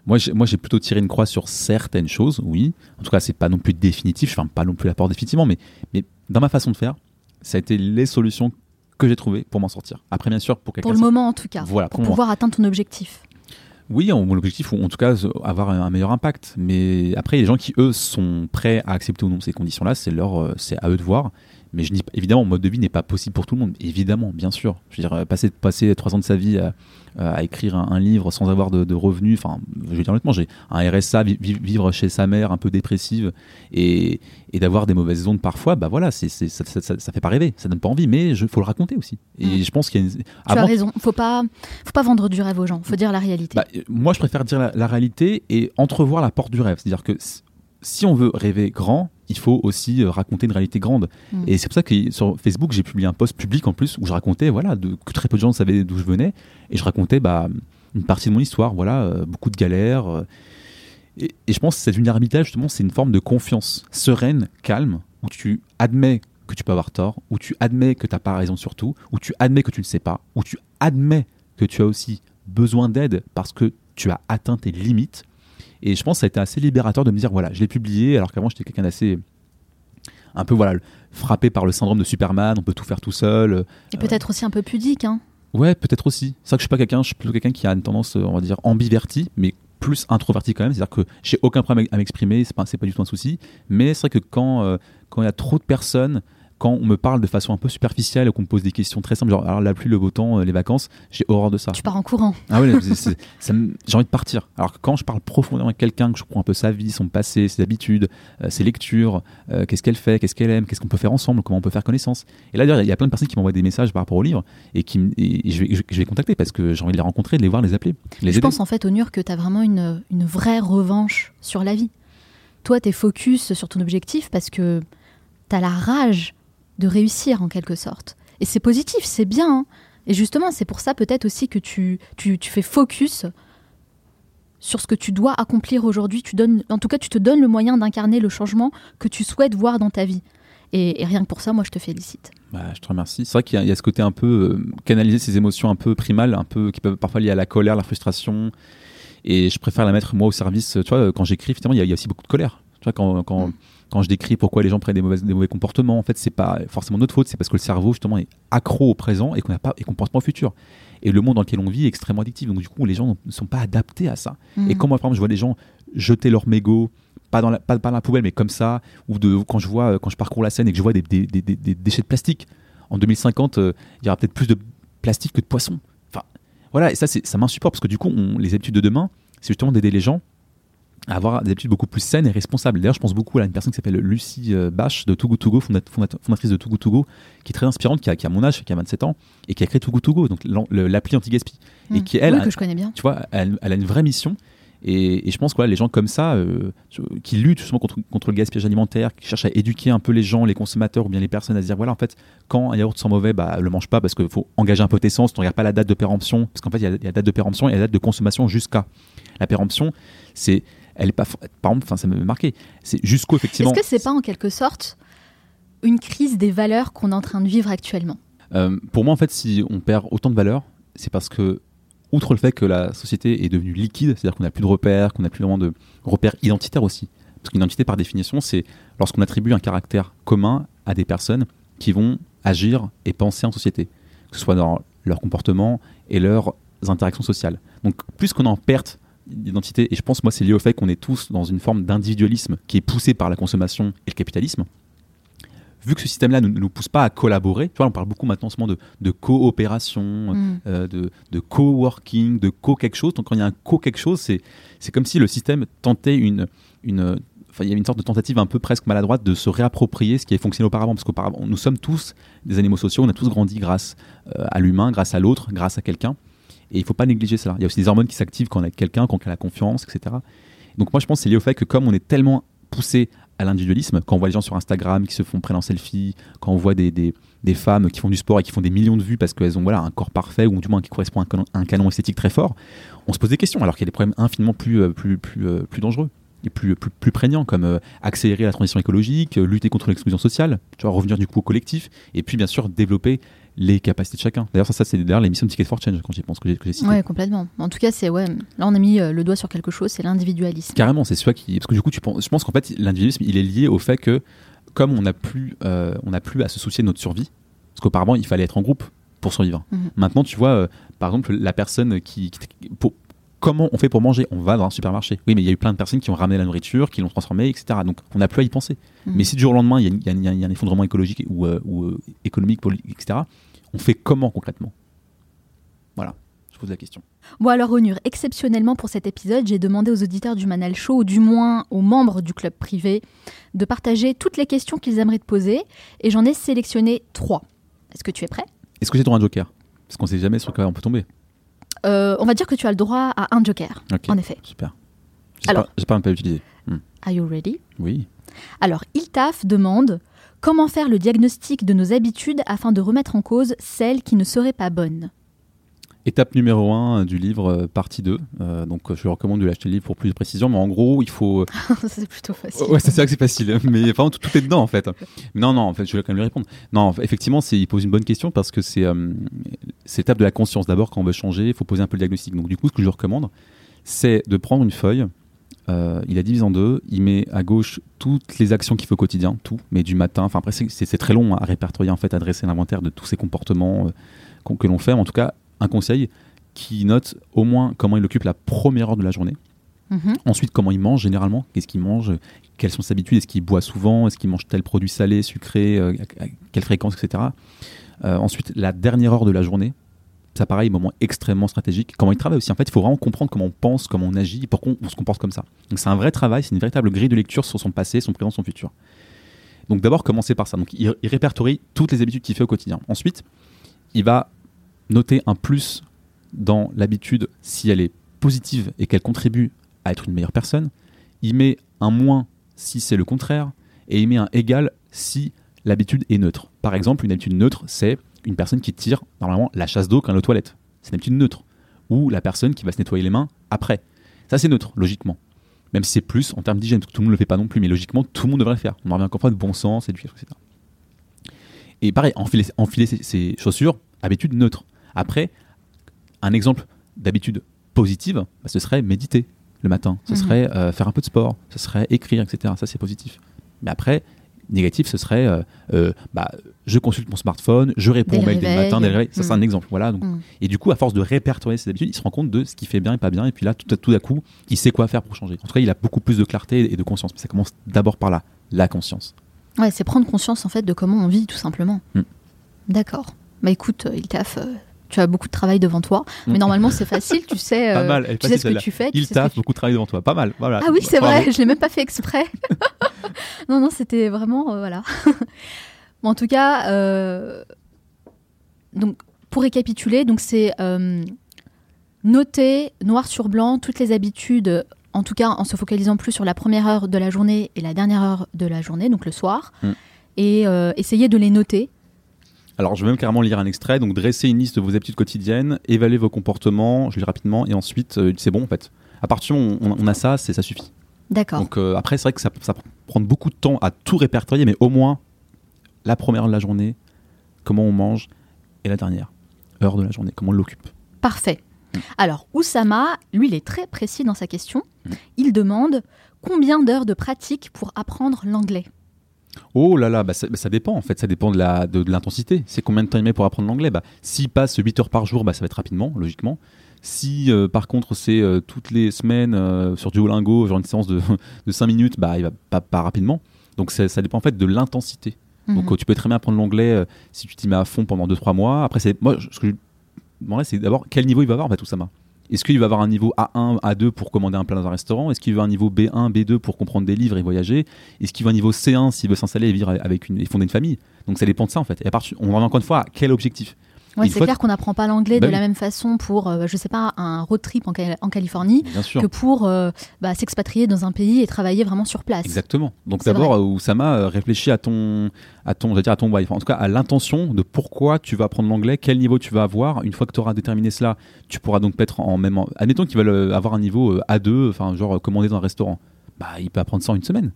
moi, j'ai plutôt tiré une croix sur certaines choses, oui. En tout cas, c'est pas non plus définitif. Je ne pas non plus la porte définitivement, mais, mais dans ma façon de faire, ça a été les solutions que j'ai trouvées pour m'en sortir. Après, bien sûr, pour quelqu'un. Pour le moment, en tout cas. Voilà, pour, pouvoir atteindre ton objectif. Oui, mon objectif, ou en tout cas, avoir un meilleur impact. Mais après, les gens qui, eux, sont prêts à accepter ou non ces conditions-là, c'est leur, euh, c'est à eux de voir. Mais je dis évidemment, mode de vie n'est pas possible pour tout le monde. Évidemment, bien sûr. Je veux dire, euh, passer, passer trois ans de sa vie à, à écrire un, livre sans avoir de, revenus, enfin, je veux dire honnêtement, j'ai un RSA, vivre chez sa mère un peu dépressive et, et d'avoir des mauvaises ondes parfois, bah voilà, c'est, ça, ça, ça, fait pas rêver, ça donne pas envie, mais il faut le raconter aussi. Et mm. je pense qu'il y a une... Tu as raison, faut pas, faut pas vendre du rêve aux gens, faut dire la réalité. Bah, moi, je préfère dire la réalité et entrevoir la porte du rêve. C'est-à-dire que si on veut rêver grand, il faut aussi euh, raconter une réalité grande. Mm. Et c'est pour ça que sur Facebook, j'ai publié un post public en plus où je racontais voilà, de, que très peu de gens savaient d'où je venais. Et je racontais bah, une partie de mon histoire, voilà, euh, beaucoup de galères. Euh. et, je pense que cette vulnérabilité, justement, c'est une forme de confiance sereine, calme, où tu admets que tu peux avoir tort, où tu admets que tu n'as pas raison sur tout, où tu admets que tu ne sais pas, où tu admets que tu as aussi besoin d'aide parce que tu as atteint tes limites et je pense que ça a été assez libérateur de me dire voilà, je l'ai publié alors qu'avant j'étais quelqu'un d'assez un peu voilà frappé par le syndrome de Superman, on peut tout faire tout seul. Et peut-être aussi un peu pudique, hein. Ouais, peut-être aussi. C'est vrai que je suis pas quelqu'un, je suis plutôt quelqu'un qui a une tendance, on va dire, ambivertie, mais plus introverti quand même. C'est-à-dire que j'ai aucun problème à m'exprimer, c'est pas, pas du tout un souci. Mais c'est vrai que quand euh, quand il y a trop de personnes quand on me parle de façon un peu superficielle ou qu'on me pose des questions très simples, genre alors la pluie, le beau temps, euh, les vacances, j'ai horreur de ça. Tu pars en courant. Ah ouais, j'ai envie de partir. Alors que quand je parle profondément avec quelqu'un, que je comprends un peu sa vie, son passé, ses habitudes, euh, ses lectures, euh, qu'est-ce qu'elle fait, qu'est-ce qu'elle aime, qu'est-ce qu'on peut faire ensemble, comment on peut faire connaissance. Et là, d'ailleurs, il y a plein de personnes qui m'envoient des messages par rapport au livre et qui je, vais, les contacter parce que j'ai envie de les rencontrer, de les voir, de les appeler. je pense en fait, Onur, que tu as vraiment une, une vraie revanche sur la vie. Toi, tu es focus sur ton objectif parce que tu as la rage de réussir en quelque sorte. Et c'est positif, c'est bien. Hein. Et justement, c'est pour ça peut-être aussi que tu, tu, fais focus sur ce que tu dois accomplir aujourd'hui. Tu donnes, en tout cas, tu te donnes le moyen d'incarner le changement que tu souhaites voir dans ta vie. Et, rien que pour ça, moi, je te félicite. Bah, je te remercie. C'est vrai qu'il y, a ce côté un peu euh, canaliser ces émotions un peu primales, un peu qui peuvent parfois lier à la colère, la frustration. Et je préfère la mettre moi au service. Tu vois, quand j'écris, finalement, il y, a aussi beaucoup de colère. Tu vois, quand, quand, mm quand je décris pourquoi les gens prennent des, mauvais, des mauvais comportements, en fait, c'est pas forcément notre faute, c'est parce que le cerveau, justement, est accro au présent et qu'on n'a pas et qu'on pense pas au futur. Et le monde dans lequel on vit est extrêmement addictif. Donc, du coup, les gens ne sont pas adaptés à ça. Et quand moi, par exemple, je vois des gens jeter leur mégot, pas dans la, pas, dans la poubelle, mais comme ça, ou de, quand je vois, quand je parcours la scène et que je vois des, des, des, des déchets de plastique, en 2050, euh, il y aura peut-être plus de plastique que de poissons. Enfin, voilà, et ça, ça m'insupporte parce que du coup, on, les habitudes de demain, c'est justement d'aider les gens avoir des habitudes beaucoup plus saines et responsables. D'ailleurs, je pense beaucoup à une personne qui s'appelle Lucie euh, Bache de Togo Togo, fondatrice de Togo Togo, qui est très inspirante, qui a, qui a, mon âge, qui a 27 ans, et qui a créé Togo Togo, donc l'appli anti-gaspi. Et mmh. qui, elle, que je connais bien. Tu vois, elle, a une vraie mission. Et, je pense que les gens comme ça, euh, qui luttent justement contre, contre, le gaspillage alimentaire, qui cherchent à éduquer un peu les gens, les consommateurs ou bien les personnes à se dire voilà, en fait, quand un yaourt sent mauvais, bah, le mange pas parce qu'il faut engager un peu d'essence, tu ne regardes pas la date de péremption, parce qu'en fait, il y, a la date de péremption et la date de consommation jusqu'à. La péremption, c'est elle est pas par exemple ça me marqué. C'est jusqu'au effectivement est-ce que c'est pas en quelque sorte une crise des valeurs qu'on est en train de vivre actuellement? Euh, pour moi en fait si on perd autant de valeurs c'est parce que outre le fait que la société est devenue liquide c'est-à-dire qu'on n'a plus de repères qu'on n'a plus vraiment de repères identitaires aussi. Parce qu'une identité par définition c'est lorsqu'on attribue un caractère commun à des personnes qui vont agir et penser en société que ce soit dans leur comportement et leurs interactions sociales. Donc plus qu'on en perte d'identité, et je pense moi c'est lié au fait qu'on est tous dans une forme d'individualisme qui est poussé par la consommation et le capitalisme, vu que ce système-là ne nous, pousse pas à collaborer, tu vois, on parle beaucoup maintenant en ce moment de, de coopération, Mm. euh, de, de co-working, de co-quelque chose. Donc quand il y a un co-quelque chose, c'est, c'est comme si le système tentait une... une Enfin, il y a une sorte de tentative un peu presque maladroite de se réapproprier ce qui avait fonctionné auparavant. Parce qu'auparavant, nous sommes tous des animaux sociaux, on a tous grandi grâce euh, à l'humain, grâce à l'autre, grâce à quelqu'un. Et il ne faut pas négliger cela. Il y a aussi des hormones qui s'activent quand on est avec quelqu'un, quand on a la confiance, etc. Donc moi, je pense que c'est lié au fait que comme on est tellement poussé à l'individualisme, quand on voit les gens sur Instagram qui se font prendre en selfie, quand on voit des, des, femmes qui font du sport et qui font des millions de vues parce qu'elles ont voilà, un corps parfait ou du moins qui correspond à un canon, esthétique très fort, on se pose des questions alors qu'il y a des problèmes infiniment plus, euh, plus, plus, euh, plus dangereux et plus, plus, plus prégnants comme euh, accélérer la transition écologique, lutter contre l'exclusion sociale, tu vois, revenir du coup au collectif et puis bien sûr développer les capacités de chacun. D'ailleurs ça, ça c'est d'ailleurs l'émission Ticket for Change quand j'y pense que j'ai cité. Ouais, complètement. En tout cas, c'est ouais. Là, on a mis euh, le doigt sur quelque chose, c'est l'individualisme. Carrément, c'est celui qui. Parce que du coup, tu penses, je pense qu'en fait, l'individualisme, il est lié au fait que, comme on n'a plus, euh, on n'a plus à se soucier de notre survie, parce qu'auparavant, il fallait être en groupe pour survivre. Mhm. Maintenant, tu vois, euh, par exemple, la personne qui. qui- pour- comment on fait pour manger? On va dans un supermarché. Oui, mais il y a eu plein de personnes qui ont ramené la nourriture, qui l'ont transformée, etc. Donc, on n'a plus à y penser. Mhm. Mais si du jour au lendemain, il y a, y y un effondrement écologique ou, euh, ou, euh, économique, etc., on fait comment concrètement? Voilà, je pose la question. Bon alors Onur, exceptionnellement pour cet épisode, j'ai demandé aux auditeurs du Manal Show, ou du moins aux membres du club privé, de partager toutes les questions qu'ils aimeraient te poser, et j'en ai sélectionné trois. Est-ce que tu es prêt? Est-ce que j'ai droit à un joker? Parce qu'on sait jamais sur quoi on peut tomber. Euh, On va dire que tu as le droit à un joker, Ok. en effet. Super. Alors- j'ai pas un peu utilisé. Are you ready? Oui. Alors, Iltaf demande comment faire le diagnostic de nos habitudes afin de remettre en cause celles qui ne seraient pas bonnes? Étape numéro 1 du livre, euh, partie 2. Euh, donc, euh, je recommande de l'acheter le livre pour plus de précision. Mais en gros, il faut. c'est plutôt facile. Ouais, c'est ça que c'est facile. Mais enfin, tout, tout est dedans, en fait. Mais non, non, en fait, je vais quand même lui répondre. Non, effectivement, il pose une bonne question parce que c'est, euh, l'étape de la conscience. D'abord, quand on veut changer, il faut poser un peu le diagnostic. Donc, du coup, ce que je recommande, c'est de prendre une feuille. Euh, il a divise en deux. Il met à gauche toutes les actions qu'il fait au quotidien, tout, mais du matin. Enfin, après, c'est, très long à répertorier, en fait, à dresser l'inventaire de tous ces comportements euh, que l'on fait. Mais en tout cas, un conseil qui note au moins comment il occupe la première heure de la journée. Mhm. Ensuite, comment il mange généralement Qu'est-ce qu'il mange Quelles sont ses habitudes Est-ce qu'il boit souvent Est-ce qu'il mange tel produit salé, sucré euh, à, à quelle fréquence, etc. Ensuite, la dernière heure de la journée. Ça, pareil, moment extrêmement stratégique. Comment il travaille aussi. En fait, il faut vraiment comprendre comment on pense, comment on agit, pourquoi on se comporte comme ça. Donc, c'est un vrai travail, c'est une véritable grille de lecture sur son passé, son présent, son futur. Donc, d'abord, commencer par ça. Donc, il, il répertorie toutes les habitudes qu'il fait au quotidien. Ensuite, il va noter un plus dans l'habitude si elle est positive et qu'elle contribue à être une meilleure personne. Il met un moins si c'est le contraire. Et il met un égal si l'habitude est neutre. Par exemple, une habitude neutre, c'est une personne qui tire normalement la chasse d'eau quand elle est aux toilettes. C'est une habitude neutre. Ou la personne qui va se nettoyer les mains après. Ça, c'est neutre, logiquement. Même si c'est plus en termes d'hygiène, tout le monde ne le fait pas non plus, mais logiquement, tout le monde devrait le faire. On en revient encore pas de bon sens, éducation, etc. Et pareil, enfiler, enfiler ses, ses chaussures, habitude neutre. Après, un exemple d'habitude positive, bah, ce serait méditer le matin, ce Mhm. serait euh, faire un peu de sport, ce serait écrire, etc. Ça, c'est positif. Mais après, négatif, ce serait euh, euh, bah, je consulte mon smartphone, je réponds aux mails dès le matin, dès le réveil. Ça, c'est un exemple. Voilà. Donc, Mhm. Et du coup, à force de répertorier ses habitudes, il se rend compte de ce qui fait bien et pas bien. Et puis là, tout, tout à coup, il sait quoi faire pour changer. En tout cas, il a beaucoup plus de clarté et de conscience. Mais ça commence d'abord par là, la conscience. Ouais, c'est prendre conscience en fait de comment on vit tout simplement. Mm. D'accord. Bah écoute, euh, Iltaf, euh, tu as beaucoup de travail devant toi, mais Mm. normalement c'est facile, tu sais, Pas mal, tu sais ce que tu fais. Il taffe, beaucoup de travail devant toi. Pas mal. Voilà. Ah oui, c'est vrai, je l'ai même pas fait exprès. non, non, c'était vraiment euh, voilà. bon, en tout cas, euh, donc pour récapituler, donc c'est euh, noter noir sur blanc toutes les habitudes, en tout cas en se focalisant plus sur la première heure de la journée et la dernière heure de la journée, donc le soir, Mm. et euh, essayer de les noter. Alors, je vais même carrément lire un extrait. Donc, dressez une liste de vos habitudes quotidiennes, évaluez vos comportements, je lis rapidement, et ensuite, euh, c'est bon en fait. À partir du moment où on, on a ça, c'est ça suffit. D'accord. Donc, euh, après, c'est vrai que ça, ça prend beaucoup de temps à tout répertorier, mais au moins, la première de la journée, comment on mange, et la dernière heure de la journée, comment on l'occupe. Parfait. Alors, Oussama, lui, il est très précis dans sa question. Mm. Il demande combien d'heures de pratique pour apprendre l'anglais? Oh là là, bah ça, bah ça dépend en fait, ça dépend de la de, de l'intensité. C'est combien de temps il met pour apprendre l'anglais? Bah, S'il passe 8 heures par jour, bah, ça va être rapidement, logiquement. Si euh, par contre c'est euh, toutes les semaines euh, sur Duolingo, genre une séance de, de 5 minutes, bah, il va pas, pas rapidement. Donc ça, ça dépend en fait de l'intensité. Donc Mhm. euh, tu peux très bien apprendre l'anglais si tu t'y mets à fond pendant 2-3 mois. Après, moi ce que je demanderais, c'est d'abord quel niveau il va avoir en fait, Oussama. Est-ce qu'il va avoir un niveau A1, A2 pour commander un plat dans un restaurant? Est-ce qu'il veut un niveau B1, B2 pour comprendre des livres et voyager? Est-ce qu'il veut un niveau C1 s'il veut s'installer et vivre avec une et fonder une famille? Donc ça dépend de ça en fait. Et à part, on revient encore une fois à quel objectif Ouais, c'est clair qu'on n'apprend pas l'anglais Bah de oui. la même façon pour, euh, je sais pas, un road trip en, Cali- en Californie que pour euh, bah, s'expatrier dans un pays et travailler vraiment sur place. Exactement. Donc d'abord, euh, Oussama, euh, réfléchis à ton, à ton, dire à ton. Enfin, en tout cas, à l'intention de pourquoi tu vas apprendre l'anglais, quel niveau tu vas avoir. Une fois que tu auras déterminé cela, tu pourras donc mettre en même. Admettons qu'il va le- avoir un niveau euh, A2, enfin genre commander dans un restaurant. Bah, il peut apprendre ça en une semaine.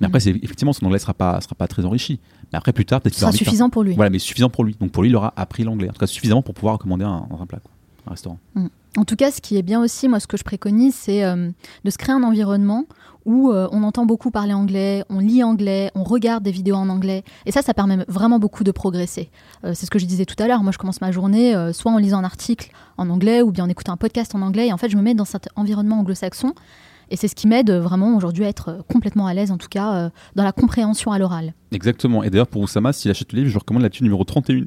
Mais après, Mhm. c'est effectivement, son anglais sera pas, sera pas très enrichi. Mais après, plus tard, peut-être qu'il sera suffisant pour lui. Voilà, mais suffisant pour lui. Donc pour lui, il aura appris l'anglais. En tout cas, suffisamment pour pouvoir commander un, un plat, quoi, un restaurant. En tout cas, ce qui est bien aussi, moi, ce que je préconise, c'est euh, de se créer un environnement où euh, on entend beaucoup parler anglais, on lit anglais, on regarde des vidéos en anglais. Et ça, ça permet vraiment beaucoup de progresser. Euh, c'est ce que je disais tout à l'heure. Moi, je commence ma journée euh, soit en lisant un article en anglais ou bien en écoutant un podcast en anglais. Et en fait, je me mets dans cet environnement anglo-saxon. Et c'est ce qui m'aide euh, vraiment aujourd'hui à être euh, complètement à l'aise, en tout cas, euh, dans la compréhension à l'oral. Exactement. Et d'ailleurs, pour Oussama, s'il achète le livre, je recommande là-dessus numéro 31,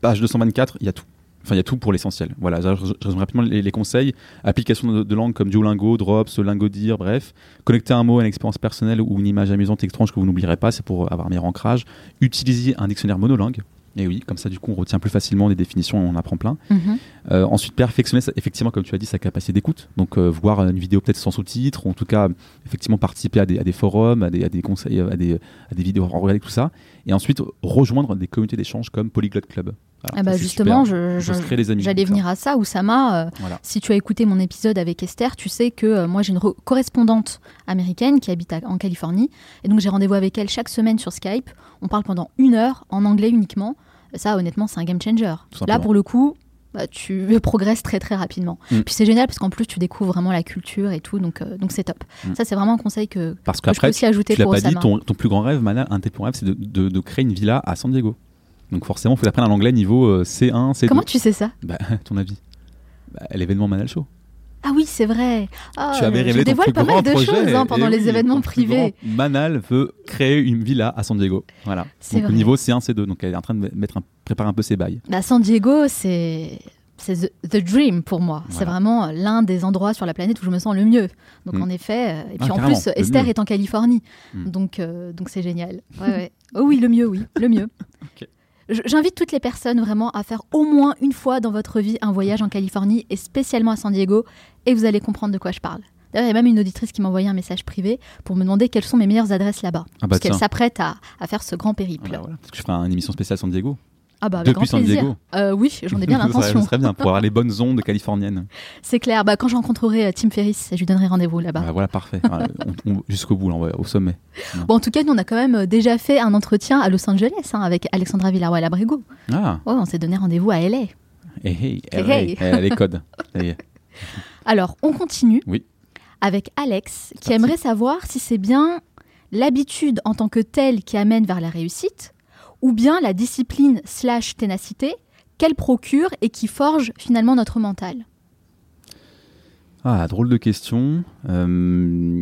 page 224, il y a tout. Enfin, il y a tout pour l'essentiel. Voilà, je, résume rapidement les, conseils. Application de, langue comme Duolingo, Drops, Lingodir, bref. Connecter un mot à une expérience personnelle ou une image amusante étrange que vous n'oublierez pas, c'est pour avoir un meilleur ancrage. Utiliser un dictionnaire monolingue. Et oui, comme ça, du coup, on retient plus facilement des définitions et on apprend plein. Mhm. Euh, ensuite, perfectionner, effectivement, comme tu as dit, sa capacité d'écoute. Donc, euh, voir une vidéo peut-être sans sous-titres, ou en tout cas, effectivement, participer à des, à des forums, à des, à des conseils, à des, à des vidéos, regarder tout ça. Et ensuite, rejoindre des communautés d'échange comme Polyglot Club. Voilà, Ah bah justement, super. je, j'allais venir à ça. Oussama, euh, Voilà. Si tu as écouté mon épisode avec Esther, tu sais que euh, moi j'ai une re- correspondante américaine qui habite à- en Californie. Et donc j'ai rendez-vous avec elle chaque semaine sur Skype. On parle pendant une heure en anglais uniquement. Ça, honnêtement, c'est un game changer. Là, pour le coup, bah, tu progresses très très rapidement. Mm. Puis c'est génial parce qu'en plus tu découvres vraiment la culture et tout. Donc euh, donc c'est top. Mm. Ça, c'est vraiment un conseil que, Parce que je peux aussi ajouter tu l'as pour pas dit, ton, ton plus grand rêve, Manal, un de tes plus grands rêves, c'est de, de- de créer une villa à San Diego. Donc forcément, il faut apprendre l'anglais niveau euh, C1, C2. Comment tu sais ça Bah, ton avis bah, L'événement Manal Show. Ah oui, c'est vrai. Ah, tu avais je révélé ton dévoile pas mal de choses hein, pendant Eh les oui, événements privés. Manal veut créer une villa à San Diego. Voilà. Donc au niveau C1, C2. Donc elle est en train de mettre un- préparer un peu ses bails. Bah, San Diego, c'est c'est the, dream pour moi. C'est vraiment euh, l'un des endroits sur la planète où je me sens le mieux. Donc Mm. en effet, euh, et Ah, puis en carrément, plus, Esther mieux. est en Californie, Mm. donc euh, donc c'est génial. Ouais, ouais. Oh oui, le mieux, oui, le mieux. J'invite toutes les personnes vraiment à faire au moins une fois dans votre vie un voyage en Californie et spécialement à San Diego, et vous allez comprendre de quoi je parle. D'ailleurs, il y a même une auditrice qui m'a envoyé un message privé pour me demander quelles sont mes meilleures adresses là-bas. Ah bah parce qu'elle s'apprête à, à faire ce grand périple. Voilà, voilà. Peut-être que je ferai une émission spéciale San Diego. Ah bah avec Depuis grand San plaisir. Diego. Euh, oui, j'en ai bien l'intention. Ça serait bien pour avoir les bonnes ondes californiennes. C'est clair. Bah, quand je rencontrerai euh, Tim Ferriss, je lui donnerai rendez-vous là-bas. Bah, voilà, parfait. Jusqu'au bout, là, on va au sommet. Bon, en tout cas, nous, on a quand même euh, déjà fait un entretien à Los Angeles hein, avec Alexandra Villarroel Abrego. Ah, Ouais, on s'est donné rendez-vous à LA. hey, hey, Hey, LA, hey. eh, les codes. Alors, on continue Oui. avec Alex, qui parti. aimerait savoir si c'est bien l'habitude en tant que telle qui amène vers la réussite, ou bien la discipline slash ténacité qu'elle procure et qui forge finalement notre mental. Ah, drôle de question. Euh,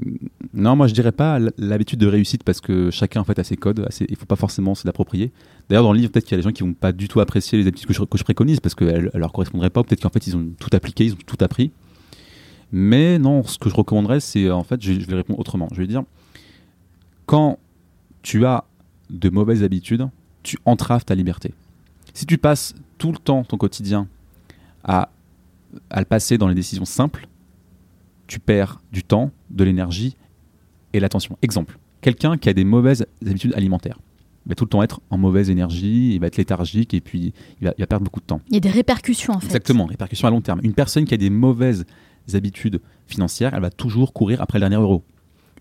non, moi je dirais pas l'habitude de réussite parce que chacun en fait a ses codes. a ses- il faut pas forcément se l'approprier. D'ailleurs, dans le livre, peut-être qu'il y a des gens qui vont pas du tout apprécier les habitudes que je, que je préconise parce qu'elles elles leur correspondraient pas. Peut-être qu'en fait ils ont tout appliqué, ils ont tout appris. Mais non, ce que je recommanderais, c'est en fait, je, je vais répondre autrement. Je vais dire, quand tu as de mauvaises habitudes, tu entraves ta liberté. Si tu passes tout le temps ton quotidien à, à le passer dans les décisions simples, tu perds du temps, de l'énergie et l'attention. Exemple, quelqu'un qui a des mauvaises habitudes alimentaires il va tout le temps être en mauvaise énergie, il va être léthargique et puis il va, il va perdre beaucoup de temps. Il y a des répercussions en fait. Exactement, répercussions à long terme. Une personne qui a des mauvaises habitudes financières, elle va toujours courir après le dernier euro.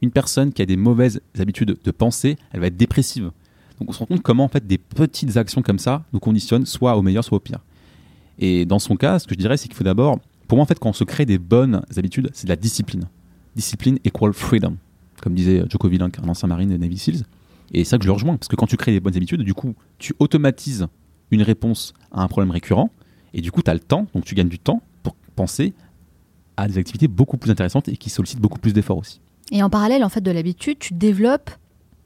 Une personne qui a des mauvaises habitudes de pensée, elle va être dépressive. Donc on se rend compte comment en fait des petites actions comme ça nous conditionnent soit au meilleur, soit au pire. Et dans son cas, ce que je dirais, c'est qu'il faut d'abord, pour moi en fait, quand on se crée des bonnes habitudes, c'est de la discipline. Discipline equal freedom, comme disait Joko Willink, un ancien marine de Navy Seals. Et c'est ça que je le rejoins, parce que quand tu crées des bonnes habitudes, du coup, tu automatises une réponse à un problème récurrent, et du coup, tu as le temps, donc tu gagnes du temps pour penser à des activités beaucoup plus intéressantes et qui sollicitent beaucoup plus d'efforts aussi. Et en parallèle, en fait, de l'habitude, tu développes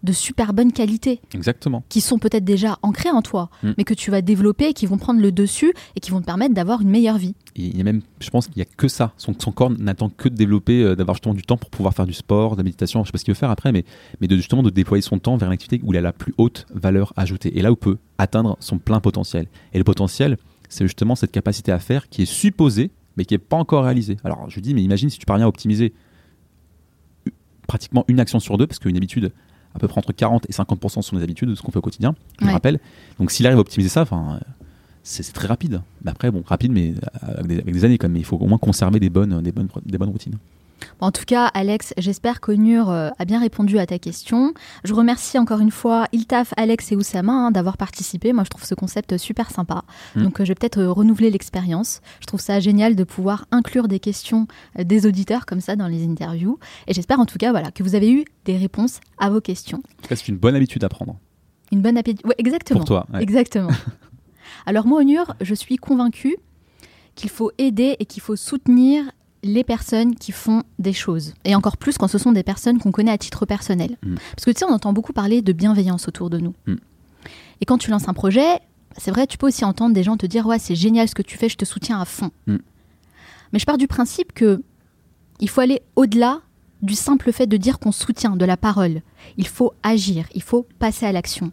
de super bonnes qualités. Exactement. Qui sont peut-être déjà ancrées en toi, mm. mais que tu vas développer et qui vont prendre le dessus et qui vont te permettre d'avoir une meilleure vie. il y a même, je pense qu'il n'y a que ça. Son, son corps n'attend que de développer, euh, d'avoir justement du temps pour pouvoir faire du sport, de la méditation, je ne sais pas ce qu'il veut faire après, mais, mais de, justement de déployer son temps vers une activité où il a la plus haute valeur ajoutée. Et là où peut atteindre son plein potentiel. Et le potentiel, c'est justement cette capacité à faire qui est supposée, mais qui n'est pas encore réalisée. Alors je dis, mais imagine si tu parviens à optimiser pratiquement une action sur deux, parce qu'une habitude, à peu près entre 40 et 50% sont les habitudes de ce qu'on fait au quotidien, je rappelle. Donc s'il arrive à optimiser ça, enfin, c'est très rapide. Mais après, bon, rapide, mais avec des, années quand même. Il faut au moins conserver des bonnes, des bonnes, des bonnes routines en tout cas, Alex, j'espère qu'Onur euh, a bien répondu à ta question. Je remercie encore une fois Iltaf, Alex et Oussama hein, d'avoir participé. Moi, je trouve ce concept super sympa. Mm. Donc, euh, je vais peut-être euh, renouveler l'expérience. Je trouve ça génial de pouvoir inclure des questions des auditeurs comme ça dans les interviews. Et j'espère en tout cas voilà, que vous avez eu des réponses à vos questions. C'est une bonne habitude à prendre. Une bonne habitude, exactement. Pour toi. Exactement. Alors, moi, Onur, je suis convaincue qu'il faut aider et qu'il faut soutenir les personnes qui font des choses. Et encore plus quand ce sont des personnes qu'on connaît à titre personnel. Mm. Parce que tu sais, on entend beaucoup parler de bienveillance autour de nous. Mm. Et quand tu lances un projet, c'est vrai, tu peux aussi entendre des gens te dire Ouais, c'est génial ce que tu fais, je te soutiens à fond. Mm. Mais je pars du principe que il faut aller au-delà du simple fait de dire qu'on soutient, de la parole. Il faut agir, il faut passer à l'action.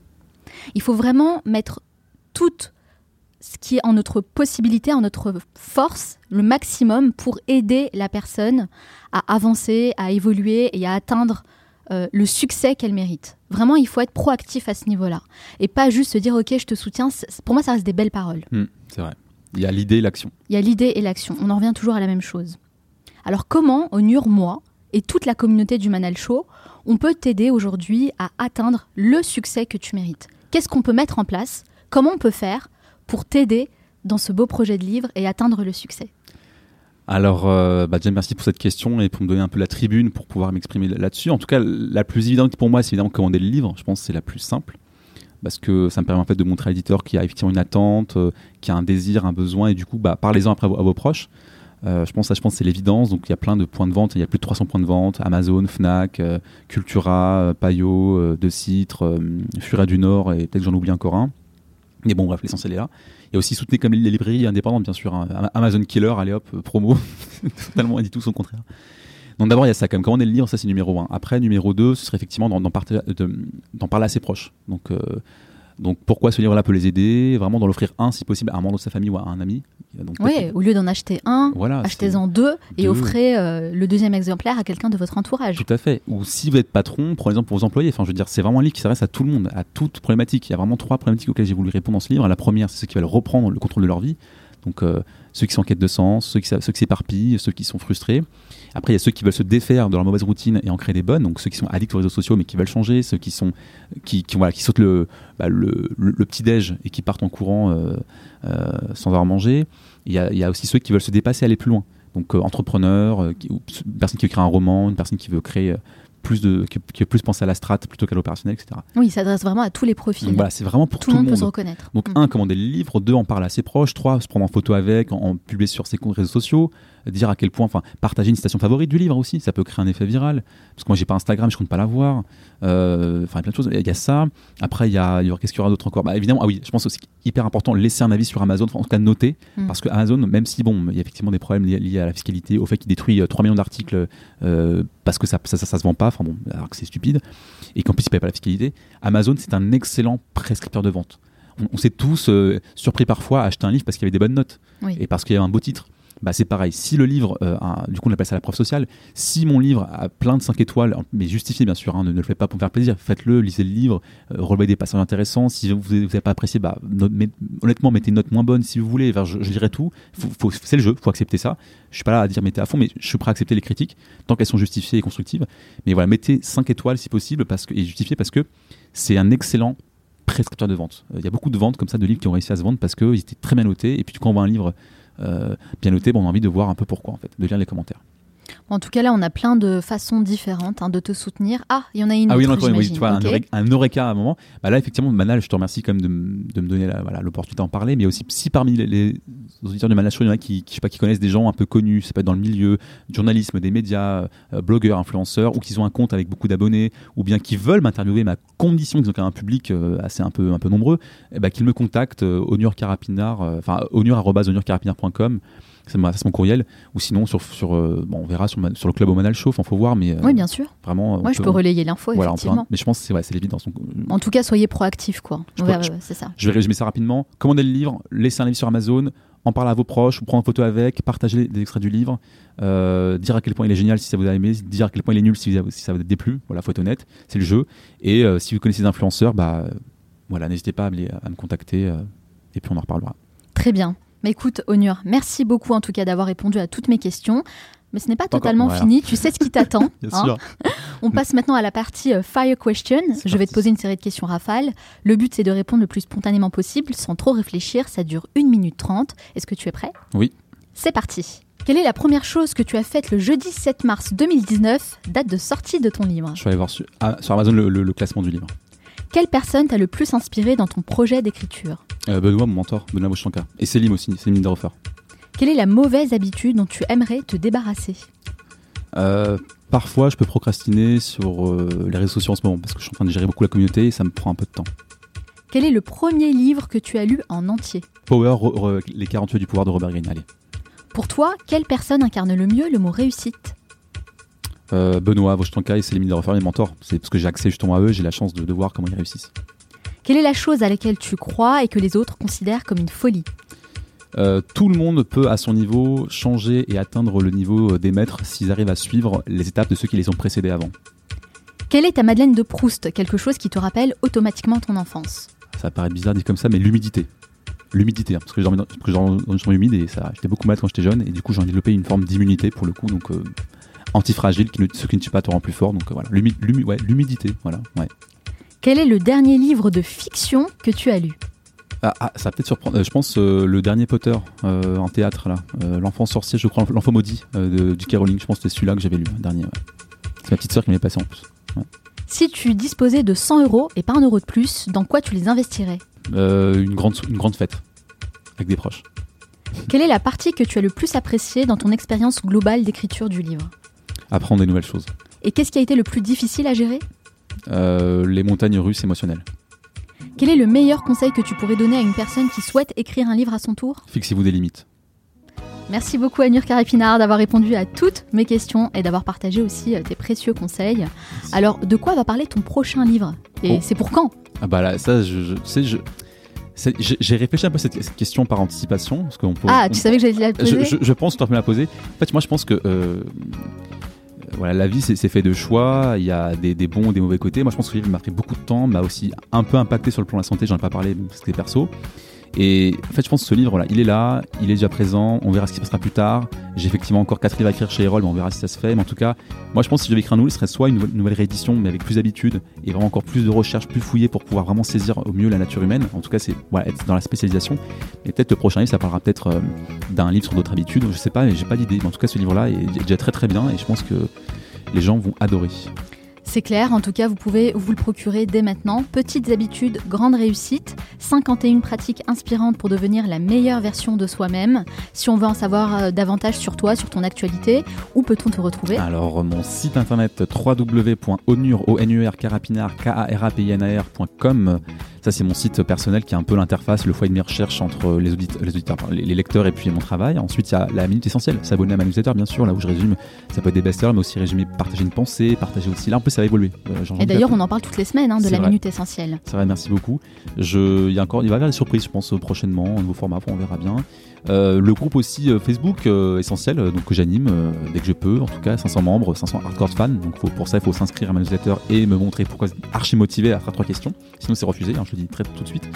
Il faut vraiment mettre toute ce qui est en notre possibilité, en notre force, le maximum pour aider la personne à avancer, à évoluer et à atteindre euh, le succès qu'elle mérite. Vraiment, il faut être proactif à ce niveau-là. Et pas juste se dire, OK, je te soutiens. Pour moi, ça reste des belles paroles. Hmm, c'est vrai. Il y a l'idée et l'action. Il y a l'idée et l'action. On en revient toujours à la même chose. Alors, comment, Onur, moi, et toute la communauté du Manal Show, on peut t'aider aujourd'hui à atteindre le succès que tu mérites? Qu'est-ce qu'on peut mettre en place? Comment on peut faire pour t'aider dans ce beau projet de livre et atteindre le succès alors, euh, bah, merci pour cette question et pour me donner un peu la tribune pour pouvoir m'exprimer là-dessus. En tout cas, la plus évidente pour moi, c'est évidemment commander le livre. Je pense que c'est la plus simple parce que ça me permet en fait de montrer à l'éditeur qu'il y a effectivement une attente, euh, qu'il y a un désir, un besoin et du coup, bah, parlez-en après à vos, proches. Euh, je pense, ça, je c'est l'évidence. Donc, il y a plein de points de vente. Il y a plus de 300 points de vente Amazon, Fnac, Cultura, Payot, De Citre, Furet du Nord et peut-être j'en oublie encore un. Mais bon, bref, l'essentiel est là. Il y a aussi soutenir comme les librairies indépendantes, bien sûr. Hein. Amazon Killer, allez hop, euh, promo. Totalement, dit tout son contraire. Donc d'abord, il y a ça quand même. Commander le livre, ça c'est numéro un. Après, numéro 2, ce serait effectivement d'en parler à ses proches. Donc, euh, donc pourquoi ce livre-là peut les aider? Vraiment d'en l'offrir un, si possible, à un membre de sa famille ou à un ami. oui, au lieu d'en acheter un, achetez-en deux, et offrez euh, le deuxième exemplaire à quelqu'un de votre entourage. Tout à fait. Ou si vous êtes patron, prenez exemple pour vos employés. Enfin, je veux dire, c'est vraiment un livre qui s'adresse à tout le monde, à toute problématique. Il y a vraiment trois problématiques auxquelles j'ai voulu répondre dans ce livre. La première, c'est ceux qui veulent reprendre le contrôle de leur vie. Donc euh, ceux qui sont en quête de sens, ceux qui, ceux qui s'éparpillent, ceux qui sont frustrés. Après, il y a ceux qui veulent se défaire de leur mauvaise routine et en créer des bonnes, donc ceux qui sont addicts aux réseaux sociaux mais qui veulent changer, ceux qui, sont, qui, qui, qui sautent le, bah, le, le, petit-déj et qui partent en courant euh, euh, sans avoir mangé. Il y, a, aussi ceux qui veulent se dépasser, aller plus loin. Donc entrepreneurs, une personne qui veut créer un roman, une personne qui veut créer plus de, qui, qui plus penser à la strate plutôt qu'à l'opérationnel, etc. Oui, il s'adresse vraiment à tous les profils. voilà, c'est vraiment pour tout, le monde. peut se reconnaître. Donc, mm. un, commander le livre, deux, en parler à ses proches, trois, se prendre en photo avec, en, en publier sur ses comptes réseaux sociaux, dire à quel point, enfin, partager une citation favorite du livre aussi, ça peut créer un effet viral. Parce que moi, j'ai pas Instagram, je compte pas l'avoir. Euh, enfin, il y a plein de choses. Il y a ça. Après, il y a, qu'est-ce qu'il y aura d'autre encore? Bah, Évidemment, ah oui, je pense aussi hyper important, laisser un avis sur Amazon, en tout cas noter. Mm. Parce que Amazon, même si, bon, il y a effectivement des problèmes liés, à la fiscalité, au fait qu'il détruit 3 euh, millions d'articles euh, parce que ça ça, ça, se vend pas, enfin bon, alors que c'est stupide, et qu'en plus, il paye pas la fiscalité, Amazon, c'est un excellent prescripteur de vente. On, s'est tous surpris parfois à acheter un livre parce qu'il y avait des bonnes notes et parce qu'il y avait un beau titre bah, c'est pareil. Si le livre, euh, du coup on appelle ça la preuve sociale, si mon livre a plein de 5 étoiles, mais justifié bien sûr, hein, ne, le faites pas pour me faire plaisir, faites-le, lisez le livre, euh, relevez des passages intéressants. Si vous n'avez pas apprécié, bah, honnêtement, mettez une note moins bonne si vous voulez, je, je dirais tout. c'est le jeu, faut accepter ça. Je suis pas là à dire mettez à fond, mais je suis prêt à accepter les critiques tant qu'elles sont justifiées et constructives. Mais voilà, mettez 5 étoiles si possible parce que, et justifié parce que c'est un excellent prescripteur de vente. Il y a beaucoup de ventes comme ça de livres qui ont réussi à se vendre parce qu'ils étaient très bien notés. Et puis quand on voit un livre euh, bien noté, bon, on a envie de voir un peu pourquoi, en fait, de lire les commentaires. En tout cas, là, on a plein de façons différentes hein, de te soutenir. Ah, il y en a une Ah oui, autre, encore une, oui, tu vois, un, un eureka à un moment. Bah là, effectivement, Manal, je te remercie quand même de, me donner voilà, l'opportunité d'en parler. Mais aussi, si parmi les, les auditeurs du Manal Show, il y en a qui, qui, je sais pas, qui connaissent des gens un peu connus, ça peut être dans le milieu, du journalisme, des médias, euh, blogueurs, influenceurs, ou qui ont un compte avec beaucoup d'abonnés, ou bien qui veulent m'interviewer, à condition qu'ils ont quand même un public euh, assez un peu, un peu nombreux, eh ben, qu'ils me contactent euh, onur carapinard, euh, enfin. C'est mon, ça, c'est mon courriel, ou sinon sur, sur euh, bon, on verra sur, sur le club au Manal Show, enfin faut voir, mais euh, Oui, bien sûr. vraiment. Moi, je peux relayer l'info, voilà, peut- effectivement. mais je pense que c'est ouais, c'est l'évidence. Donc, En tout cas, soyez proactifs, quoi. Je Ouais, ouais, ça. je vais résumer ça rapidement. Commandez le livre, laissez un livre sur Amazon, en parler à vos proches, prendre une photo avec, partager des extraits du livre, euh, dire à quel point il est génial si ça vous a aimé, dire à quel point il est nul si, si ça vous a déplu. Voilà, faut être honnête, c'est le jeu. Et euh, si vous connaissez des influenceurs, bah euh, voilà, n'hésitez pas à me, les- à me contacter euh, et puis on en reparlera. Très bien. Mais écoute, Onur, merci beaucoup en tout cas d'avoir répondu à toutes mes questions. Mais ce n'est pas encore, totalement fini. Tu sais ce qui t'attend. Bien hein. sûr. On passe maintenant à la partie euh, Fire Question. Je vais te poser une série de questions rafales. Le but, c'est de répondre le plus spontanément possible, sans trop réfléchir. Ça dure 1 minute 30. Est-ce que tu es prêt? Oui. C'est parti. Quelle est la première chose que tu as faite le jeudi 7 mars 2019, date de sortie de ton livre? Je vais aller voir sur, ah, sur Amazon le, le- le classement du livre. Quelle personne t'a le plus inspiré dans ton projet d'écriture Euh, Benoît, mon mentor, Benoît Bouchanka. Et Célim aussi, Célim Derofer. Quelle est la mauvaise habitude dont tu aimerais te débarrasser Euh, parfois, je peux procrastiner sur euh, les réseaux sociaux en ce moment parce que je suis en train de gérer beaucoup la communauté et ça me prend un peu de temps. Quel est le premier livre que tu as lu en entier Power, re- re- les 48 du pouvoir de Robert Greene. Allez. Pour toi, quelle personne incarne le mieux le mot réussite Euh, Benoît Vochtanka et Céline Derofer, mes mentors. C'est parce que j'ai accès justement à eux, j'ai la chance de, de voir comment ils réussissent. Quelle est la chose à laquelle tu crois et que les autres considèrent comme une folie? Euh, tout le monde peut à son niveau changer et atteindre le niveau euh, des maîtres s'ils arrivent à suivre les étapes de ceux qui les ont précédés avant. Quelle est ta Madeleine de Proust? Quelque chose qui te rappelle automatiquement ton enfance? Ça paraît bizarre dit comme ça, mais l'humidité. L'humidité, hein, parce que j'ai dans, dans une chambre humide et ça, j'étais beaucoup malade quand j'étais jeune et du coup j'ai développé une forme d'immunité pour le coup, donc euh, antifragile, qui ne, ce qui ne tue pas te rend plus fort. Donc euh, voilà, ouais, l'humidité, voilà. Ouais. Quel est le dernier livre de fiction que tu as lu? Ah, ah, ça va peut-être surprendre. Euh, je pense euh, le dernier Potter euh, en théâtre là, Euh, l'enfant sorcier, je crois, l'enfant maudit de, du Rowling. Je pense que c'était celui-là que j'avais lu, le dernier. ouais. C'est ma petite sœur qui m'avait passé en plus. Si tu disposais de 100 euros et pas un euro de plus, dans quoi tu les investirais? Euh, une grande une grande fête avec des proches. Quelle est la partie que tu as le plus appréciée dans ton expérience globale d'écriture du livre? Apprendre des nouvelles choses. Et qu'est-ce qui a été le plus difficile à gérer? Euh, les montagnes russes émotionnelles. Quel est le meilleur conseil que tu pourrais donner à une personne qui souhaite écrire un livre à son tour? Fixez-vous des limites. Merci beaucoup Anur Carapinard d'avoir répondu à toutes mes questions et d'avoir partagé aussi euh, tes précieux conseils. Alors, de quoi va parler ton prochain livre? Et Oh. c'est pour quand? Ah bah là, ça, je, sais, je, j'ai réfléchi un peu à cette, cette question par anticipation. Parce qu'on peut, Ah, on- tu savais que j'allais la poser? je, je, je pense que tu me la poser. En fait, moi, je pense que euh, voilà, la vie, c'est fait de choix. Il y a des, des bons, des mauvais côtés. Moi, je pense que ce livre m'a pris beaucoup de temps, m'a aussi un peu impacté sur le plan de la santé. J'en ai pas parlé, c'était perso. Et en fait, je pense que ce livre, là, il est là, il est déjà présent. On verra ce qui se passera plus tard. J'ai effectivement encore quatre livres à écrire chez Erol, mais on verra si ça se fait. Mais en tout cas, moi, je pense que si je devais écrire un nouveau, ce serait soit une nouvelle, une nouvelle réédition, mais avec plus d'habitude et vraiment encore plus de recherche, plus fouillée pour pouvoir vraiment saisir au mieux la nature humaine. En tout cas, c'est voilà, être dans la spécialisation. Et peut-être le prochain livre, ça parlera peut-être euh, d'un livre sur d'autres habitudes. Je sais pas, mais j'ai pas d'idée. Mais en tout cas, ce livre-là est déjà très très bien et je pense que les gens vont adorer. C'est clair, en tout cas, vous pouvez vous le procurer dès maintenant. Petites habitudes, grande réussite, 51 pratiques inspirantes pour devenir la meilleure version de soi-même. Si on veut en savoir euh, davantage sur toi, sur ton actualité, où peut-on te retrouver? Alors, mon site internet www.onur.carapinard.com ça, c'est mon site personnel qui est un peu l'interface, le foyer de mes recherches entre les, auditeurs, les, auditeurs, les, lecteurs et puis mon travail. Ensuite, il y a la minute essentielle, s'abonner à ma newsletter, bien sûr, là où je résume. Ça peut être des best-sellers, mais aussi résumer, partager une pensée, partager aussi. Là, en plus, ça va évoluer. Euh, Et d'ailleurs, on en parle toutes les semaines hein, de la vrai. minute essentielle. C'est vrai, merci beaucoup. Je, il, y a encore, il va y avoir des surprises, je pense, euh, prochainement, un nouveau format, on verra bien. Euh, le groupe aussi euh, Facebook euh, essentiel, donc que j'anime dès que je peux, en tout cas 500 membres, 500 hardcore fans. Donc faut, pour ça, il faut s'inscrire à ma newsletter et me montrer pourquoi archi motivé à faire trois questions. Sinon, c'est refusé, hein, je le dis très tout de suite.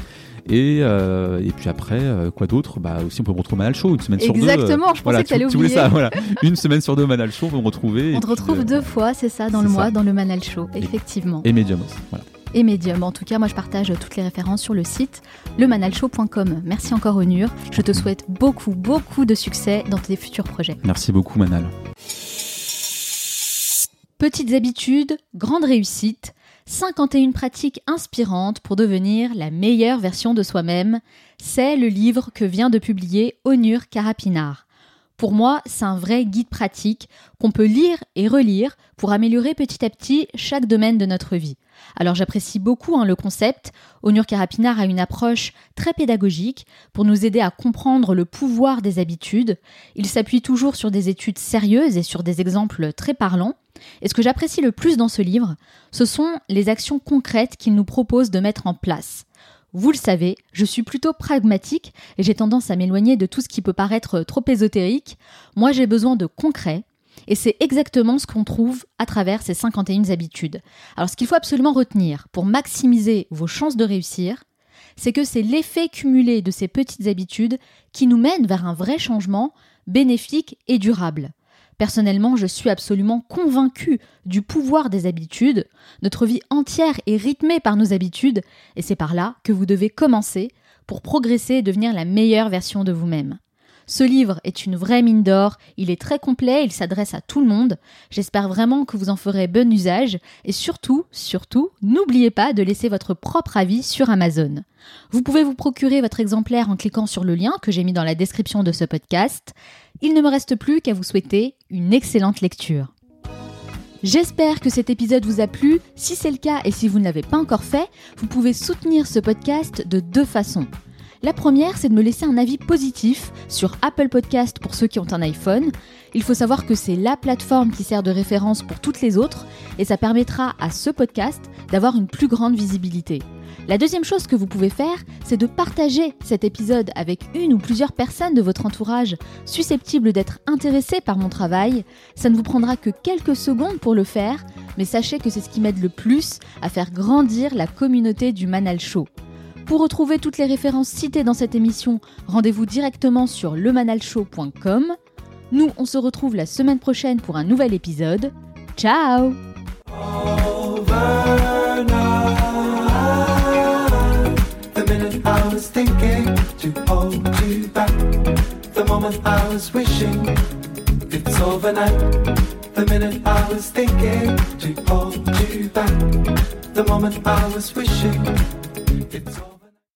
Et, euh, et puis après, euh, quoi d'autre? Bah aussi, on peut me retrouver au Manal Show une semaine sur deux. Exactement, je pensais que tu, tu voulais oublier. ça, voilà. Une semaine sur deux au Manal Show, vous me retrouvez. On te retrouve deux fois, c'est ça, dans le mois, ça. dans le Manal Show, effectivement. Et Medium aussi, voilà. Et Medium. En tout cas, moi, je partage toutes les références sur le site lemanalshow.com. Merci encore, Onur. Je te souhaite beaucoup, beaucoup de succès dans tes futurs projets. Merci beaucoup, Manal. Petites habitudes, grande réussite, 51 pratiques inspirantes pour devenir la meilleure version de soi-même, c'est le livre que vient de publier Onur Karapinar. Pour moi, c'est un vrai guide pratique qu'on peut lire et relire pour améliorer petit à petit chaque domaine de notre vie. Alors j'apprécie beaucoup hein, le concept. Onur Karapinar a une approche très pédagogique pour nous aider à comprendre le pouvoir des habitudes. Il s'appuie toujours sur des études sérieuses et sur des exemples très parlants. Et ce que j'apprécie le plus dans ce livre, ce sont les actions concrètes qu'il nous propose de mettre en place. Vous le savez, je suis plutôt pragmatique et j'ai tendance à m'éloigner de tout ce qui peut paraître trop ésotérique. Moi, j'ai besoin de concret. Et c'est exactement ce qu'on trouve à travers ces 51 habitudes. Alors ce qu'il faut absolument retenir pour maximiser vos chances de réussir, c'est que c'est l'effet cumulé de ces petites habitudes qui nous mène vers un vrai changement bénéfique et durable. Personnellement, je suis absolument convaincue du pouvoir des habitudes. Notre vie entière est rythmée par nos habitudes, et c'est par là que vous devez commencer pour progresser et devenir la meilleure version de vous-même. Ce livre est une vraie mine d'or, il est très complet, il s'adresse à tout le monde. J'espère vraiment que vous en ferez bon usage et surtout, surtout, n'oubliez pas de laisser votre propre avis sur Amazon. Vous pouvez vous procurer votre exemplaire en cliquant sur le lien que j'ai mis dans la description de ce podcast il ne me reste plus qu'à vous souhaiter une excellente lecture. J'espère que cet épisode vous a plu. Si c'est le cas et si vous ne l'avez pas encore fait, vous pouvez soutenir ce podcast de deux façons. La première, c'est de me laisser un avis positif sur Apple Podcast pour ceux qui ont un iPhone. Il faut savoir que c'est la plateforme qui sert de référence pour toutes les autres et ça permettra à ce podcast d'avoir une plus grande visibilité. La deuxième chose que vous pouvez faire, c'est de partager cet épisode avec une ou plusieurs personnes de votre entourage susceptibles d'être intéressées par mon travail. Ça ne vous prendra que quelques secondes pour le faire, mais sachez que c'est ce qui m'aide le plus à faire grandir la communauté du Manal Show. Pour retrouver toutes les références citées dans cette émission, rendez-vous directement sur lemanalshow.com. Nous, on se retrouve la semaine prochaine pour un nouvel épisode. Ciao The minute I was thinking to. The moment I was wishing it's